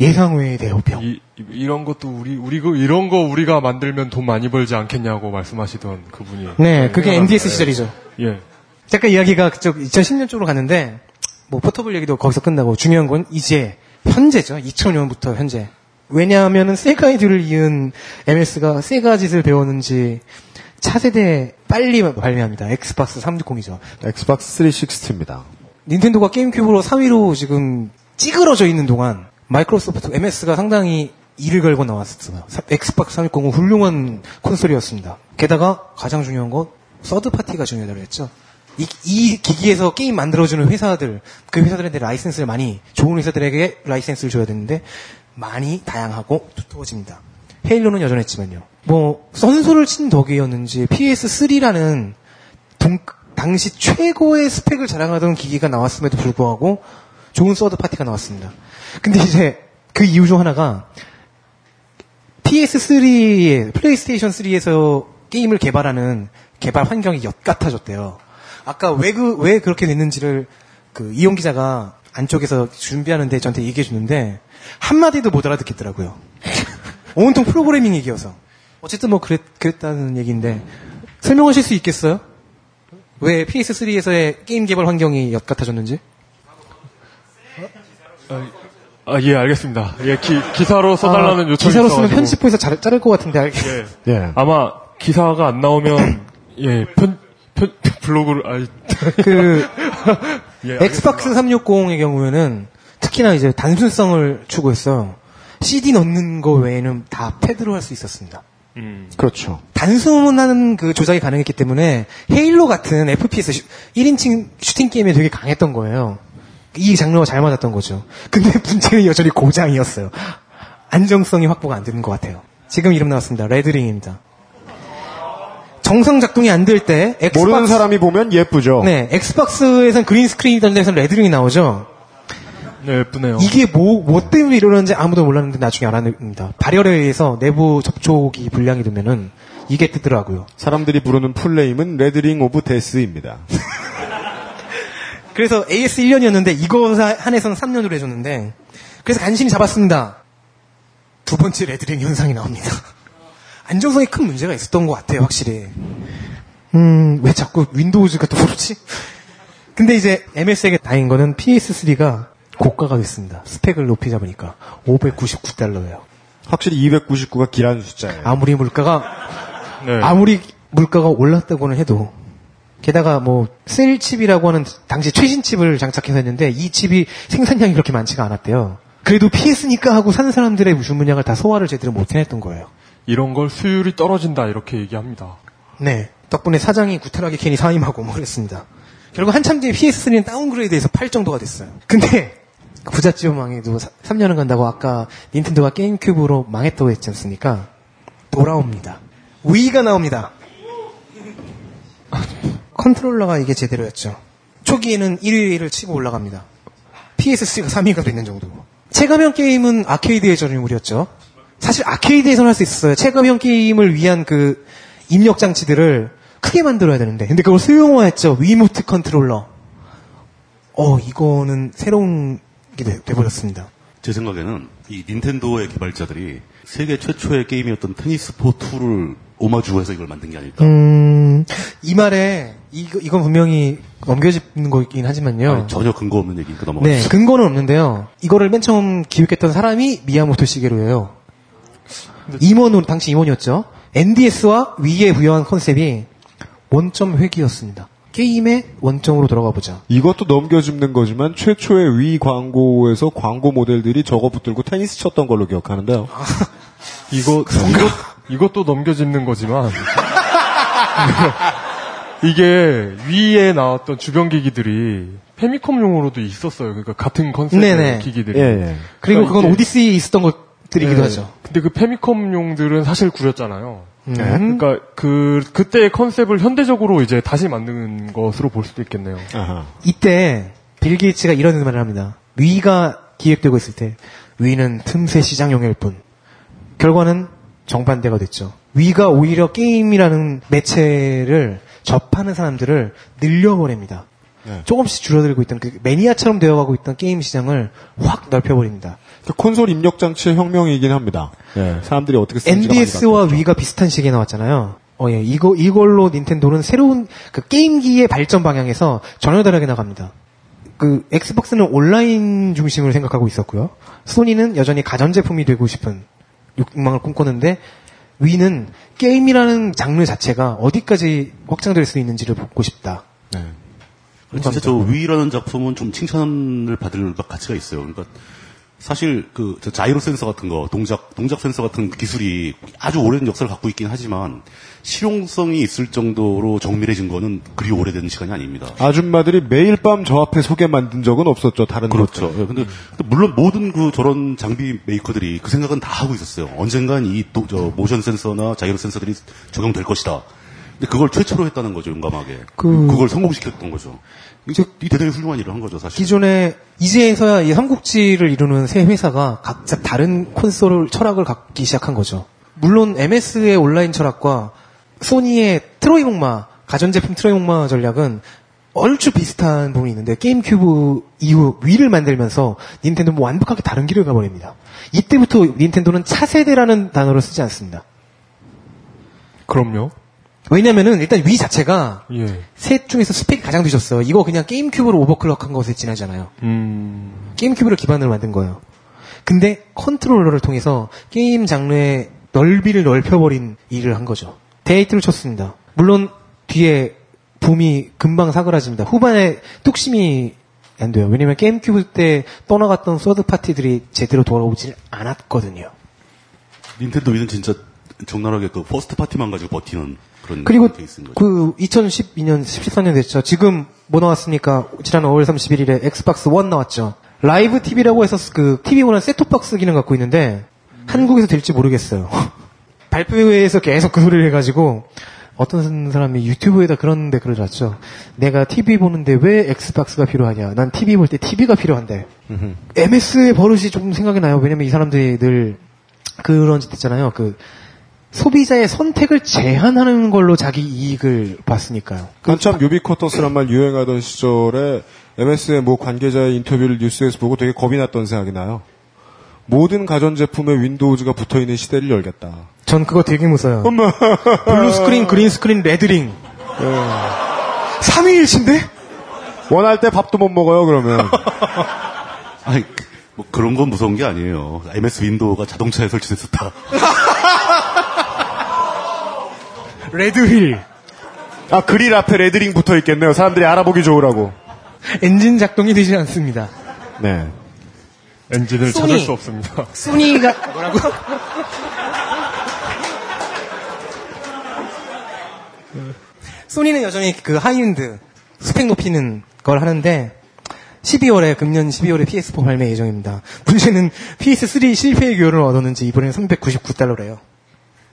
예상 외의 대우병. 이, 이- 이런 것도 우리 우리 그 이런 거 우리가 만들면 돈 많이 벌지 않겠냐고 말씀하시던 그분이. 네, 그게 생각납니다. NDS 시절이죠. 예. 잠깐 이야기가 그쪽 2010년 쪽으로 갔는데 뭐 포터블 얘기도 거기서 끝나고 중요한 건 이제 현재죠. 2000년부터 현재. 왜냐하면은 세가의 뒤를 이은 MS가 세가 짓을 배웠는지 차세대 빨리 발매합니다. 엑스박스 360이죠. 엑스박스 360입니다. 닌텐도가 게임큐브로 3위로 지금 찌그러져 있는 동안 마이크로소프트 MS가 상당히 이를 갈고 나왔었어요. 사- 엑스박스 360은 훌륭한 콘솔이었습니다. 게다가 가장 중요한 건 서드 파티가 중요하다고 했죠. 이, 이 기기에서 게임 만들어주는 회사들, 그 회사들한테 라이센스를 많이, 좋은 회사들에게 라이센스를 줘야 되는데, 많이 다양하고 두터워집니다. 헤일로는 여전했지만요. 뭐, 선수를 친 덕이었는지, PS3라는 동, 당시 최고의 스펙을 자랑하던 기기가 나왔음에도 불구하고 좋은 서드 파티가 나왔습니다. 근데 이제 그 이유 중 하나가 PS3에 플레이스테이션 3에서 게임을 개발하는 개발 환경이 엿 같아졌대요. 아까 왜 그 왜 그렇게 됐는지를 그 이용 기자가 안쪽에서 준비하는데 저한테 얘기해 주는데 한마디도 못 알아듣겠더라고요. 온통 프로그래밍 얘기여서. 어쨌든 뭐 그랬, 그랬다는 얘기인데 설명하실 수 있겠어요? 왜 PS3에서의 게임 개발 환경이 엿 같아졌는지? 아, 예, 알겠습니다. 예, 기, 기사로 써달라는 아, 요청이 기사로 쓰면 있어가지고. 편집부에서 잘, 자를 것 같은데 알- 예. 예. 아마 기사가 안 나오면 예, 편, 편 블로그를 아, 그 예, 엑스박스 360의 경우에는 특히나 이제 단순성을 추구했어요. CD 넣는 거 외에는 다 패드로 할 수 있었습니다. 음. 그렇죠. 단순한 그 조작이 가능했기 때문에 헤일로 같은 FPS 슈- 1인칭 슈팅 게임에 되게 강했던 거예요. 이 장르가 잘 맞았던 거죠. 근데 문제는 여전히 고장이었어요. 안정성이 확보가 안 되는 것 같아요. 지금 이름 나왔습니다. red ring입니다. 정상 작동이 안 될 때 엑스박스 모르는 사람이 보면 예쁘죠. 네, 엑스박스에선 green screen이던 데서는 red ring이 나오죠. 네, 예쁘네요. 이게 뭐, 뭐 때문에 이러는지 아무도 몰랐는데 나중에 알아냅니다. 발열에 의해서 내부 접촉이 불량이 되면은 이게 뜨더라고요. 사람들이 부르는 full name은 Red Ring of Death입니다. 그래서 AS 1년이었는데 이거 사- 한해서는 3년으로 해줬는데 그래서 간신히 잡았습니다. 두 번째 red ring 현상이 나옵니다. 안정성이 큰 문제가 있었던 것 같아요, 확실히. 음, 왜 자꾸 윈도우즈가 또 그렇지? 근데 이제 MS에게 다행인 거는 PS3가 고가가 됐습니다. 스펙을 높이자 보니까 599달러예요. 확실히 299가 길한 숫자예요. 아무리 물가가 네. 아무리 물가가 올랐다고는 해도 게다가 뭐 셀 칩이라고 하는 당시 최신 칩을 장착해서 했는데 이 칩이 생산량이 그렇게 많지가 않았대요. 그래도 PS니까 하고 사는 사람들의 주문량을 다 소화를 제대로 못 해냈던 거예요. 이런 걸 수율이 떨어진다 이렇게 얘기합니다. 네. 덕분에 사장이 구타라기 캔이 사임하고 뭐 그랬습니다. 결국 한참 뒤에 PS3는 다운그레이드해서 팔 정도가 됐어요. 근데 부잣집 망해도 3년은 간다고 아까 닌텐도가 게임큐브로 망했다고 했지 않습니까? 돌아옵니다. 위가 나옵니다. 컨트롤러가 이게 제대로였죠. 초기에는 1위를 치고 올라갑니다. PS3가 3위가 되는 정도고. 체감형 게임은 아케이드의 전유물이었죠. 사실 아케이드에서는 할 수 있었어요. 체감형 게임을 위한 그 입력 장치들을 크게 만들어야 되는데. 근데 그걸 상용화했죠. 위모트 컨트롤러. 어, 이거는 새로운 게 돼, 돼버렸습니다. 제 생각에는 이 닌텐도의 개발자들이 세계 최초의 게임이었던 Tennis for Two를 오마주해서 이걸 만든 게 아닐까. 음, 이 말에 이거, 이건 분명히 넘겨짚는 거긴 하지만요. 아니, 전혀 근거 없는 얘기니까 넘어가죠. 네, 근거는 없는데요. 이거를 맨 처음 기획했던 사람이 미야모토 시게루예요. 임원으로 당시 임원이었죠. NDS와 위에 부여한 컨셉이 원점 회귀였습니다. 게임의 원점으로 돌아가 보자. 이것도 넘겨짚는 거지만 최초의 위 광고에서 광고 모델들이 저거 붙들고 테니스 쳤던 걸로 기억하는데요. 이거, 이것, 이것도 넘겨짚는 거지만, 이게 위에 나왔던 주변 기기들이 페미컴용으로도 있었어요. 그러니까 같은 컨셉의 네네. 기기들이. 예, 예. 그리고 그러니까 그건 이게- 오디세이에 있었던 것들이기도 네. 하죠. 근데 그 페미컴용들은 사실 구렸잖아요. 음. 그러니까 그 그때의 컨셉을 현대적으로 이제 다시 만든 것으로 볼 수도 있겠네요. 아하. 이때 빌 게이츠가 이런 말을 합니다. 위가 기획되고 있을 때 위는 틈새 시장용일 뿐. 결과는 정반대가 됐죠. 위가 오히려 게임이라는 매체를 접하는 사람들을 늘려버립니다. 네. 조금씩 줄어들고 있던 그 매니아처럼 되어가고 있던 게임 시장을 확 넓혀버립니다. 그 콘솔 입력 장치의 혁명이긴 합니다. 예, 사람들이 어떻게 쓰는지 NDS와 위가 비슷한 시기에 나왔잖아요. 어, 예. 이거, 이걸로 닌텐도는 새로운 그 게임기의 발전 방향에서 전혀 다르게 나갑니다. 그, 엑스박스는 온라인 중심으로 생각하고 있었고요. 소니는 여전히 가전제품이 되고 싶은 욕망을 꿈꿨는데, 위는 게임이라는 장르 자체가 어디까지 확장될 수 있는지를 보고 싶다. 네. 진짜 저 위라는 작품은 좀 칭찬을 받을 가치가 있어요. 그러니까 사실 그저 자이로 센서 같은 거, 동작 동작 센서 같은 기술이 아주 오랜 역사를 갖고 있긴 하지만 실용성이 있을 정도로 정밀해진 거는 그리 오래된 시간이 아닙니다. 아줌마들이 매일 밤 저 앞에 소개 만든 적은 없었죠. 다른 그렇죠. 예, 근데, 근데 물론 모든 그 저런 장비 메이커들이 그 생각은 다 하고 있었어요. 언젠간 이 도- 저 모션 센서나 자이로 센서들이 적용될 것이다. 근데 그걸 최초로 했다는 거죠, 용감하게. 그- 그, 걸 성공시켰던 거죠. 이 대단히 훌륭한 일을 한 거죠, 사실. 기존에 이제서야 이 삼국지를 이루는 세 회사가 각자 다른 콘솔 철학을 갖기 시작한 거죠. 물론 MS의 온라인 철학과 소니의 트로이 목마 가전제품 트로이 목마 전략은 얼추 비슷한 부분이 있는데 게임 큐브 이후 위를 만들면서 닌텐도는 완벽하게 다른 길을 가버립니다. 이때부터 닌텐도는 차세대라는 단어를 쓰지 않습니다. 그럼요. 왜냐면은 일단 위 자체가 예. 셋 중에서 스펙이 가장 뒤졌어요. 이거 그냥 게임큐브로 overclock한 것에 지나잖아요. 음. 게임큐브를 기반으로 만든 거예요. 근데 컨트롤러를 통해서 게임 장르의 넓이를 넓혀버린 일을 한 거죠. 대히트를 쳤습니다. 물론 위의 붐이 금방 사그라집니다. 후반에 뚝심이 안 돼요. 왜냐면 게임큐브 때 떠나갔던 서드 파티들이 제대로 돌아오질 않았거든요. 닌텐도 위는 진짜 적나라하게 그 first party만 가지고 버티는 그런 그리고. 그 2012년, 14년 됐죠. 지금 뭐 나왔습니까? 지난 5월 31일에 엑스박스 1 나왔죠. live TV라고 해서 그 TV보다는 셋톱박스 기능 갖고 있는데 한국에서 될지 모르겠어요. 발표회에서 계속 그 소리를 해가지고 어떤 사람이 유튜브에다 그런 댓글을 달았죠. 내가 TV 보는데 왜 엑스박스가 필요하냐? 난 TV 볼 때 TV가 필요한데. MS의 버릇이 조금 생각이 나요. 왜냐면 이 사람들이 늘 그런 짓 했잖아요. 그 소비자의 선택을 제한하는 걸로 자기 이익을 봤으니까요. 한참 유비쿼터스란 말 유행하던 시절에 MS의 모 관계자의 인터뷰를 뉴스에서 보고 되게 겁이 났던 생각이 나요. 모든 가전제품에 윈도우즈가 붙어있는 시대를 열겠다. 전 그거 되게 무서워요. blue screen, green screen, red ring. 3위일체인데? 원할 때 밥도 못 먹어요, 그러면. 아니, 뭐 그런 건 무서운 게 아니에요. MS 윈도우가 자동차에 설치됐었다. red wheel. 아, 그릴 앞에 red ring 붙어 있겠네요. 사람들이 알아보기 좋으라고. 엔진 작동이 되지 않습니다. 네. 엔진을 소니. 찾을 수 없습니다. 소니가 뭐라고? 소니는 여전히 그 하이엔드 스펙 높이는 걸 하는데 12월에 금년 12월에 PS4 발매 예정입니다. 문제는 PS3 실패의 교훈을 얻었는지 이번에는 399달러래요.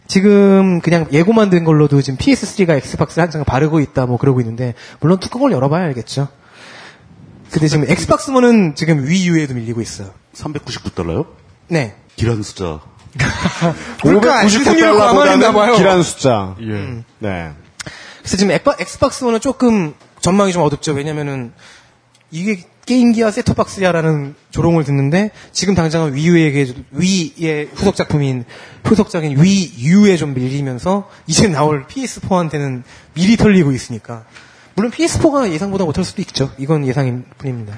지금 그냥 예고만 된 걸로도 지금 PS3가 엑스박스 한참 바르고 있다 뭐 그러고 있는데 물론 뚜껑을 열어봐야 알겠죠. 근데 지금 엑스박스 원은 지금 위유에도 밀리고 있어요. 399달러요? 네. 길한 숫자. 그러니까 시승률을 과마했나 봐요. 599달러보다는 길한 숫자. 예. 네. 그래서 지금 엑바, 엑스박스 원은 조금 전망이 좀 어둡죠. 왜냐면은 이게 게임기야 셋톱박스야라는 조롱을 듣는데 지금 당장은 위유에게 위의 후속 작품인 후속작인 위유에 좀 밀리면서 이제 나올 PS4한테는 미리 털리고 있으니까 물론 PS4가 예상보다 못할 수도 있죠. 이건 예상일 뿐입니다.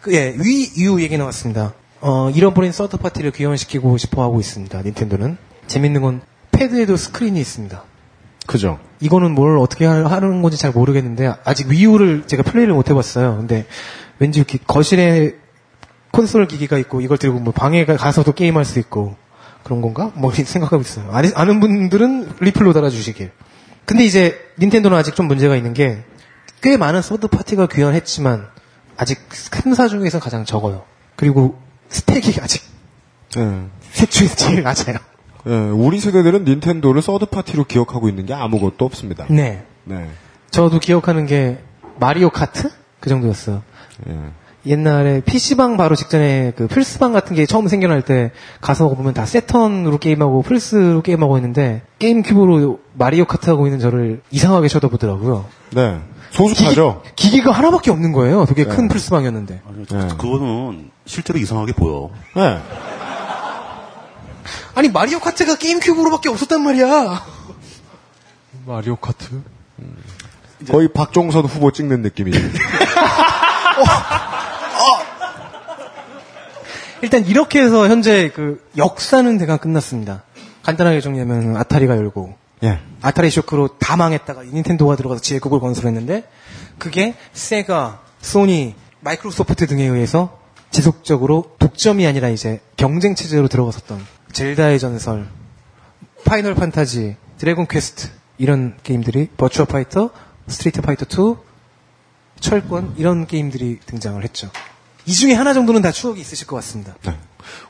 그, 예, 위유 얘기 나왔습니다. 어, 잃어버린 서드 파티를 귀환시키고 싶어 하고 있습니다. 닌텐도는 재밌는 건 패드에도 스크린이 있습니다. 그죠. 이거는 뭘 어떻게 하- 하는 건지 잘 모르겠는데 아직 위유를 제가 플레이를 못 해봤어요. 근데 왠지 이렇게 거실에 콘솔 기기가 있고 이걸 들고 뭐 방에 가- 가서도 게임할 수 있고 그런 건가? 뭐 생각하고 있어요. 아는 분들은 리플로 달아주시길. 근데 이제 닌텐도는 아직 좀 문제가 있는 게 꽤 많은 서드 파티가 귀환했지만 아직 콘솔사 중에서 가장 적어요. 그리고 스펙이 아직 예. 셋 중에서 제일 낮아요. 예, 우리 세대들은 닌텐도를 서드 파티로 기억하고 있는 게 아무것도 없습니다. 네. 네. 저도 기억하는 게 마리오 카트 그 정도였어요. 예. 옛날에 PC방 바로 직전에 그 플스방 같은 게 처음 생겨날 때 가서 보면 다 세턴으로 게임하고 플스로 게임하고 있는데 게임 큐브로 마리오 카트 하고 있는 저를 이상하게 쳐다보더라고요. 네. 소숙하죠? 기기, 가 하나밖에 없는 거예요. 되게 네. 큰 플스방이었는데. 아니, 네. 그거는 실제로 이상하게 보여. 네. 아니 마리오 카트가 게임 큐브로밖에 없었단 말이야. 마리오 카트? 거의 박종선 후보 찍는 느낌이죠. 일단 이렇게 해서 현재 그 역사는 대강 끝났습니다. 간단하게 정리하면 아타리가 열고 예. 아타리 쇼크로 다 망했다가 닌텐도가 들어가서 제국을 건설했는데 그게 세가, 소니, 마이크로소프트 등에 의해서 지속적으로 독점이 아니라 이제 경쟁 체제로 들어갔었던 젤다의 전설, 파이널 판타지, 드래곤 퀘스트 이런 게임들이 버추어 파이터, 스트리트 파이터 2, 철권 이런 게임들이 등장을 했죠. 이 중에 하나 정도는 다 추억이 있으실 것 같습니다. 네.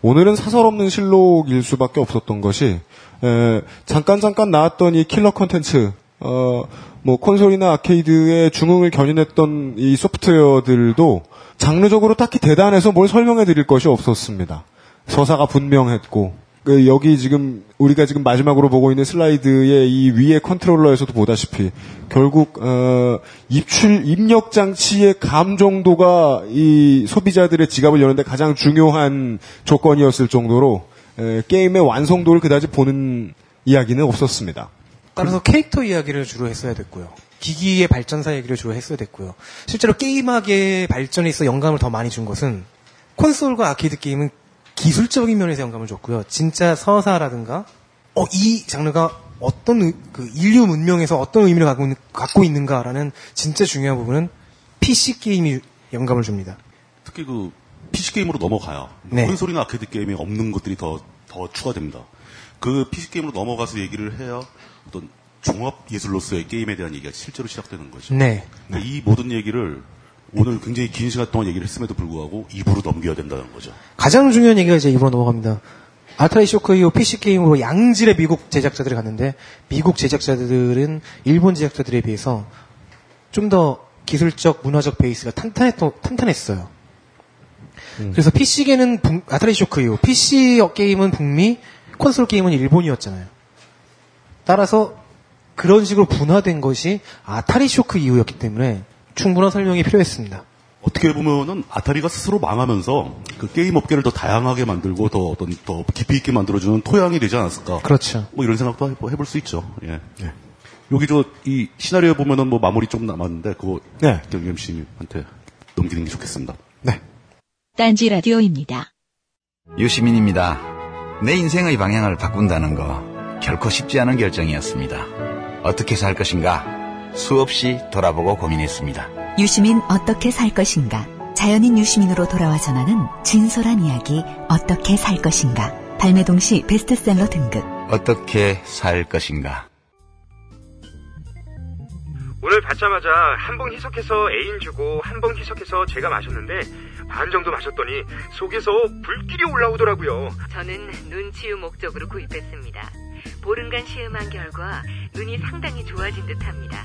오늘은 사설 없는 실록일 수밖에 없었던 것이 에, 잠깐 잠깐 나왔던 이 킬러 컨텐츠 어, 뭐 콘솔이나 아케이드의 중흥을 견인했던 이 소프트웨어들도 장르적으로 딱히 대단해서 뭘 설명해 드릴 것이 없었습니다. 서사가 분명했고 그 여기 지금 우리가 지금 마지막으로 보고 있는 슬라이드의 이 위에 컨트롤러에서도 보다시피 결국 어, 입출 입력 장치의 감 정도가 이 소비자들의 지갑을 여는데 가장 중요한 조건이었을 정도로 에, 게임의 완성도를 그다지 보는 이야기는 없었습니다. 따라서 캐릭터 이야기를 주로 했어야 됐고요. 기기의 발전사 얘기를 주로 했어야 됐고요. 실제로 게임학의 발전에 있어 영감을 더 많이 준 것은 콘솔과 아케이드 게임은 기술적인 면에서 영감을 줬고요. 진짜 서사라든가 어, 이 장르가 어떤 의- 그 인류 문명에서 어떤 의미를 갖고, 있는, 갖고 있는가라는 진짜 중요한 부분은 PC 게임이 영감을 줍니다. 특히 그 PC 게임으로 넘어가야 네. 콘솔이나 아케이드 게임에 없는 것들이 더 더 추가됩니다. 그 PC 게임으로 넘어가서 얘기를 해야 어떤 종합 예술로서의 게임에 대한 얘기가 실제로 시작되는 거죠. 네. 이 모든 얘기를 오늘 굉장히 긴 시간 동안 얘기를 했음에도 불구하고 2부로 넘겨야 된다는 거죠. 가장 중요한 얘기가 이제 2부로 넘어갑니다. 아타리 쇼크 이후 PC 게임으로 양질의 미국 제작자들이 갔는데 미국 제작자들은 일본 제작자들에 비해서 좀 더 기술적 문화적 베이스가 탄탄했, 탄탄했어요. 그래서 PC계는 아타리 쇼크 이후 PC 게임은 북미, 콘솔 게임은 일본이었잖아요. 따라서 그런 식으로 분화된 것이 아타리 쇼크 이후였기 때문에 충분한 설명이 필요했습니다. 어떻게 보면은 아타리가 스스로 망하면서 그 게임 업계를 더 다양하게 만들고 더 어떤 더 깊이 있게 만들어주는 토양이 되지 않았을까. 그렇죠. 뭐 이런 생각도 해- 해볼 수 있죠. 예. 여기 저 이 시나리오 보면은 뭐 마무리 좀 남았는데 그거 네. 경겸 씨한테 넘기는 게 좋겠습니다. 네. 딴지 라디오입니다. 유시민입니다. 내 인생의 방향을 바꾼다는 거 결코 쉽지 않은 결정이었습니다. 어떻게 살 것인가 수없이 돌아보고 고민했습니다. 유시민 어떻게 살 것인가? 자연인 유시민으로 돌아와 전하는 진솔한 이야기 어떻게 살 것인가? 발매 동시 베스트셀러 등급. 어떻게 살 것인가 오늘 받자마자 한 봉 희석해서 애인 주고 한 봉 희석해서 제가 마셨는데 반 정도 마셨더니 속에서 불길이 올라오더라고요. 저는 눈치유 목적으로 구입했습니다. 보름간 시음한 결과 눈이 상당히 좋아진 듯합니다.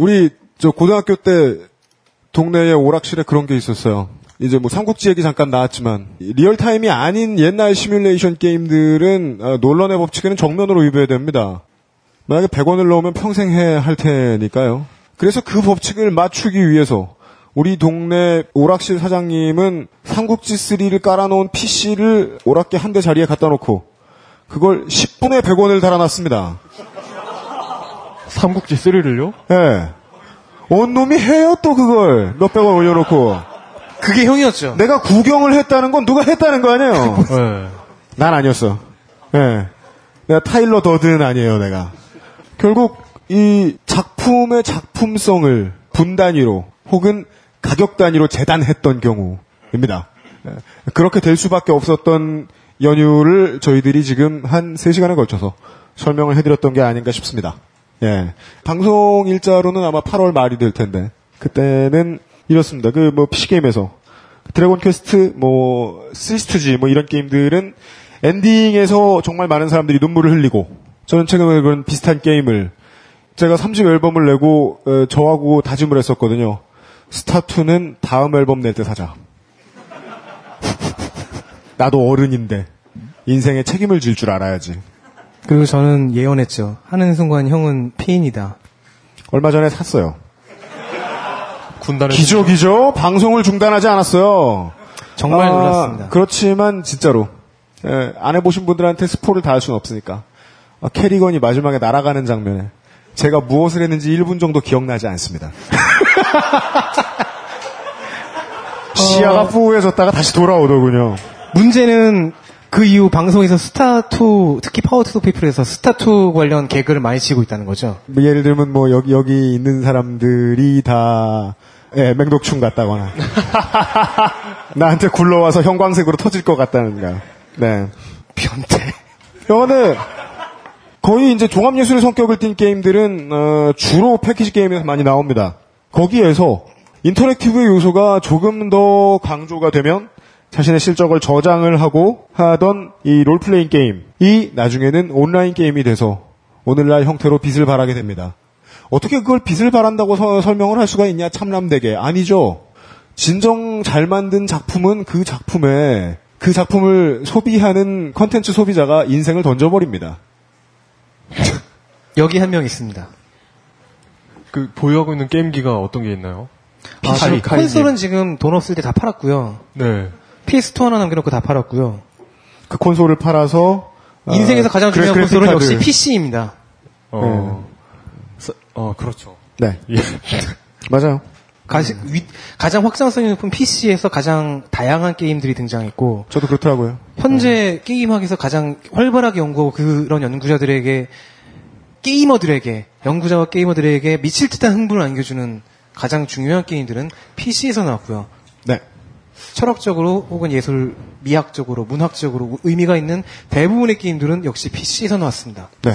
우리 저 고등학교 때 동네에 오락실에 그런 게 있었어요. 이제 뭐 삼국지 얘기 잠깐 나왔지만 리얼타임이 아닌 옛날 시뮬레이션 게임들은 어, 논란의 법칙에는 정면으로 위배해야 됩니다. 만약에 100원을 넣으면 평생 해 할 테니까요. 그래서 그 법칙을 맞추기 위해서 우리 동네 오락실 사장님은 삼국지 3를 깔아놓은 PC를 오락기 한 대 자리에 갖다 놓고 그걸 10분에 100원을 달아놨습니다. 삼국지 3를요? 예. 온 놈이 해요 또 그걸 몇백 원 올려놓고. 그게 형이었죠. 내가 구경을 했다는 건 누가 했다는 거 아니에요? 네. 난 아니었어. 예. 내가 타일러 더든 아니에요, 내가. 결국 이 작품의 작품성을 분 단위로 혹은 가격 단위로 재단했던 경우입니다. 예. 그렇게 될 수밖에 없었던 연유를 저희들이 지금 한 3시간에 걸쳐서 설명을 해드렸던 게 아닌가 싶습니다. 예. 방송 일자로는 아마 8월 말이 될 텐데, 그때는 이렇습니다. 그, 뭐, PC게임에서. 드래곤 퀘스트, 뭐, 시스트지, 뭐, 이런 게임들은 엔딩에서 정말 많은 사람들이 눈물을 흘리고, 저는 최근에 그런 비슷한 게임을, 제가 30 앨범을 내고, 어, 저하고 다짐을 했었거든요. 스타2는 다음 앨범 낼 때 사자. 나도 어른인데, 인생에 책임을 질 줄 알아야지. 그리고 저는 예언했죠. 하는 순간 형은 피인이다. 얼마 전에 샀어요. 군단에 기적이죠? 방송을 중단하지 않았어요. 정말 아, 놀랐습니다. 그렇지만 진짜로 예, 안 해보신 분들한테 스포를 다 할 수는 없으니까 아, 캐리건이 마지막에 날아가는 장면에 제가 무엇을 했는지 1분 정도 기억나지 않습니다. 시야가 뿌예졌다가 다시 돌아오더군요. 문제는 그 이후 방송에서 스타2, 특히 Power to People에서 스타2 관련 개그를 많이 치고 있다는 거죠. 뭐 예를 들면 뭐 여기 여기 있는 사람들이 다 예, 맹독충 같다거나 나한테 굴러와서 형광색으로 터질 것 같다든가. 네. 변태. 영화는 거의 이제 종합예술의 성격을 띤 게임들은 어, 주로 패키지 게임에서 많이 나옵니다. 거기에서 인터랙티브의 요소가 조금 더 강조가 되면 자신의 실적을 저장을 하고 하던 이 롤플레잉 게임이 나중에는 온라인 게임이 돼서 오늘날 형태로 빛을 발하게 됩니다. 어떻게 그걸 빛을 발한다고 서- 설명을 할 수가 있냐 참남되게 아니죠. 진정 잘 만든 작품은 그 작품에 그 작품을 소비하는 컨텐츠 소비자가 인생을 던져버립니다. 여기 한 명 있습니다. 그 보유하고 있는 게임기가 어떤 게 있나요? 아, 지금 콘솔은 지금 돈 없을 때 다 팔았고요. 네. PS2 하나 남겨놓고 다 팔았고요. 그 콘솔을 팔아서 어, 인생에서 가장 중요한 콘솔은 카드. 역시 PC입니다. 어. 서- 어, 그렇죠. 네. 예. 맞아요. 가시- 위- 가장 확장성이 높은 PC에서 가장 다양한 게임들이 등장했고 저도 그렇더라고요. 현재 게임학에서 가장 활발하게 연구하고 그런 연구자들에게 게이머들에게 연구자와 게이머들에게 미칠 듯한 흥분을 안겨주는 가장 중요한 게임들은 PC에서 나왔고요. 네. 철학적으로 혹은 예술 미학적으로 문학적으로 의미가 있는 대부분의 게임들은 역시 PC에서 나왔습니다. 네.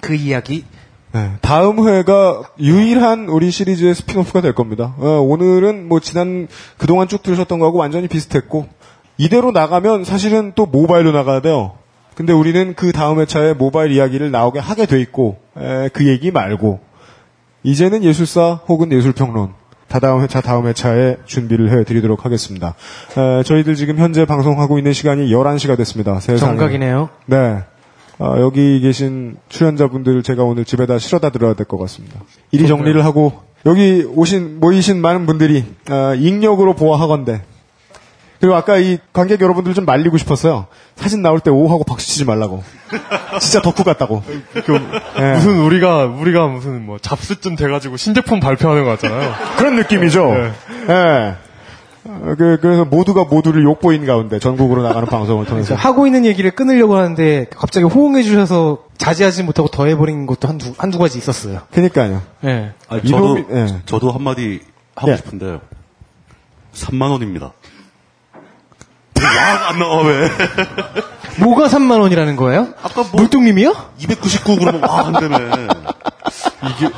그 이야기 네, 다음 회가 유일한 우리 시리즈의 spin-off가 될 겁니다. 어, 오늘은 뭐 지난 그동안 쭉 들으셨던 거하고 완전히 비슷했고 이대로 나가면 사실은 또 모바일로 나가야 돼요. 근데 우리는 그 다음 회차에 모바일 이야기를 나오게 하게 돼 있고 에, 그 얘기 말고 이제는 예술사 혹은 예술평론 다다음 회차 다음 회차에 준비를 해드리도록 하겠습니다. 에, 저희들 지금 현재 방송하고 있는 시간이 11시가 됐습니다. 세상에. 정각이네요. 네. 아, 여기 계신 출연자분들 제가 오늘 집에다 실어다 들어야 될 것 같습니다. 이리 정리를 하고 여기 오신 모이신 많은 분들이 아, 익력으로 보아하건대 그리고 아까 이 관객 여러분들 좀 말리고 싶었어요. 사진 나올 때 오하고 박수 치지 말라고. 진짜 덕후 같다고. 예. 무슨 우리가 우리가 무슨 뭐 잡스쯤 돼가지고 신제품 발표하는 거 같잖아요. 그런 느낌이죠. 네. 예. 어, 그, 그래서 모두가 모두를 욕보인 가운데 전국으로 나가는 방송을 통해서. 하고 있는 얘기를 끊으려고 하는데 갑자기 호응해 주셔서 자제하지 못하고 더 해버린 것도 한두, 한두 가지 있었어요. 그니까요. 예. 아니, 저도, 예. 저도 한마디 하고 예. 싶은데, 3만 원입니다. 와안 나와, 왜? 뭐가 3만 원이라는 거예요? 아까 뭐, 물뚱님이요? 299 그러면 와, 안 되네. 이게,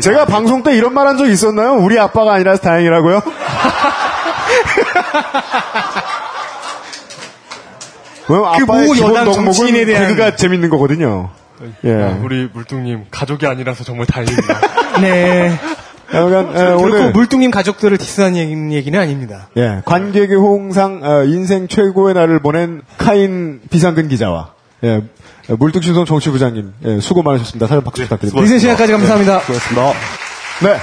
제가 방송 때 이런 말 한 적 있었나요? 우리 아빠가 아니라서 다행이라고요? 왜냐면 그 아빠의 모 기본 여당 덕목은 정치인에 대한- 개그가 재밌는 거거든요. 예. 아, 우리 물뚱님 가족이 아니라서 정말 다행입니다. 네. 약간, 예, 결코 오늘 물뚱님 가족들을 디스하는 얘기 는 아닙니다. 예, 관객의 호응상 어, 인생 최고의 날을 보낸 카인 비상근 기자와 예, 물뚝신송 정치부장님 예, 수고 많으셨습니다. 사연 박수 부탁드립니다. 이세 시간까지 감사합니다. 수고하셨습니다. 네.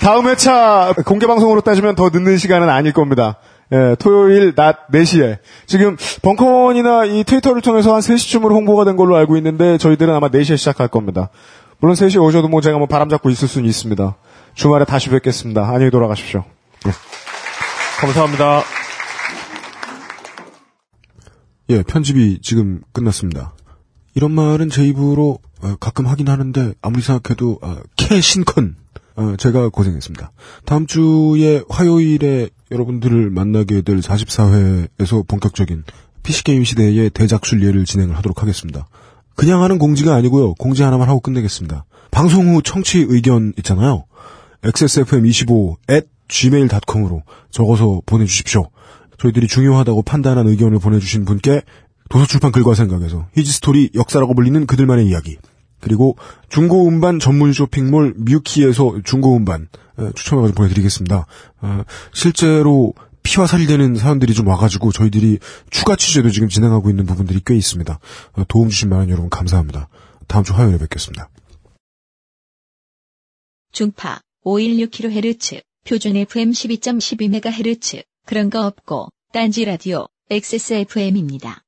다음 회차 공개 방송으로 따지면 더 늦는 시간은 아닐 겁니다. 예, 토요일 낮 4시에. 지금 벙커원이나 이 트위터를 통해서 한 3시쯤으로 홍보가 된 걸로 알고 있는데 저희들은 아마 4시에 시작할 겁니다. 물론 3시에 오셔도 뭐 제가 뭐 바람 잡고 있을 수는 있습니다. 주말에 다시 뵙겠습니다. 안녕히 돌아가십시오. 감사합니다. 예, 편집이 지금 끝났습니다. 이런 말은 제 입으로 어, 가끔 하긴 하는데 아무리 생각해도 어, 캐신컨 어, 제가 고생했습니다. 다음 주에 화요일에 여러분들을 만나게 될 44회에서 본격적인 PC게임 시대의 대작술례를 진행을 하도록 하겠습니다. 그냥 하는 공지가 아니고요. 공지 하나만 하고 끝내겠습니다. 방송 후 청취 의견 있잖아요. xsfm25 at gmail.com으로 적어서 보내주십시오. 저희들이 중요하다고 판단한 의견을 보내주신 분께 도서출판 글과 생각에서 히지스토리 역사라고 불리는 그들만의 이야기 그리고 중고 음반 전문 쇼핑몰 뮤키에서 중고 음반 어, 추첨해가지고 보내드리겠습니다. 어, 실제로 피와 살이 되는 사연들이 좀 와가지고 저희들이 추가 취재도 지금 진행하고 있는 부분들이 꽤 있습니다. 어, 도움 주신 많은 여러분 감사합니다. 다음 주 화요일에 뵙겠습니다. 중파 516kHz, 표준 FM 12.12MHz, 그런 거 없고, 딴지 라디오, XSFM입니다.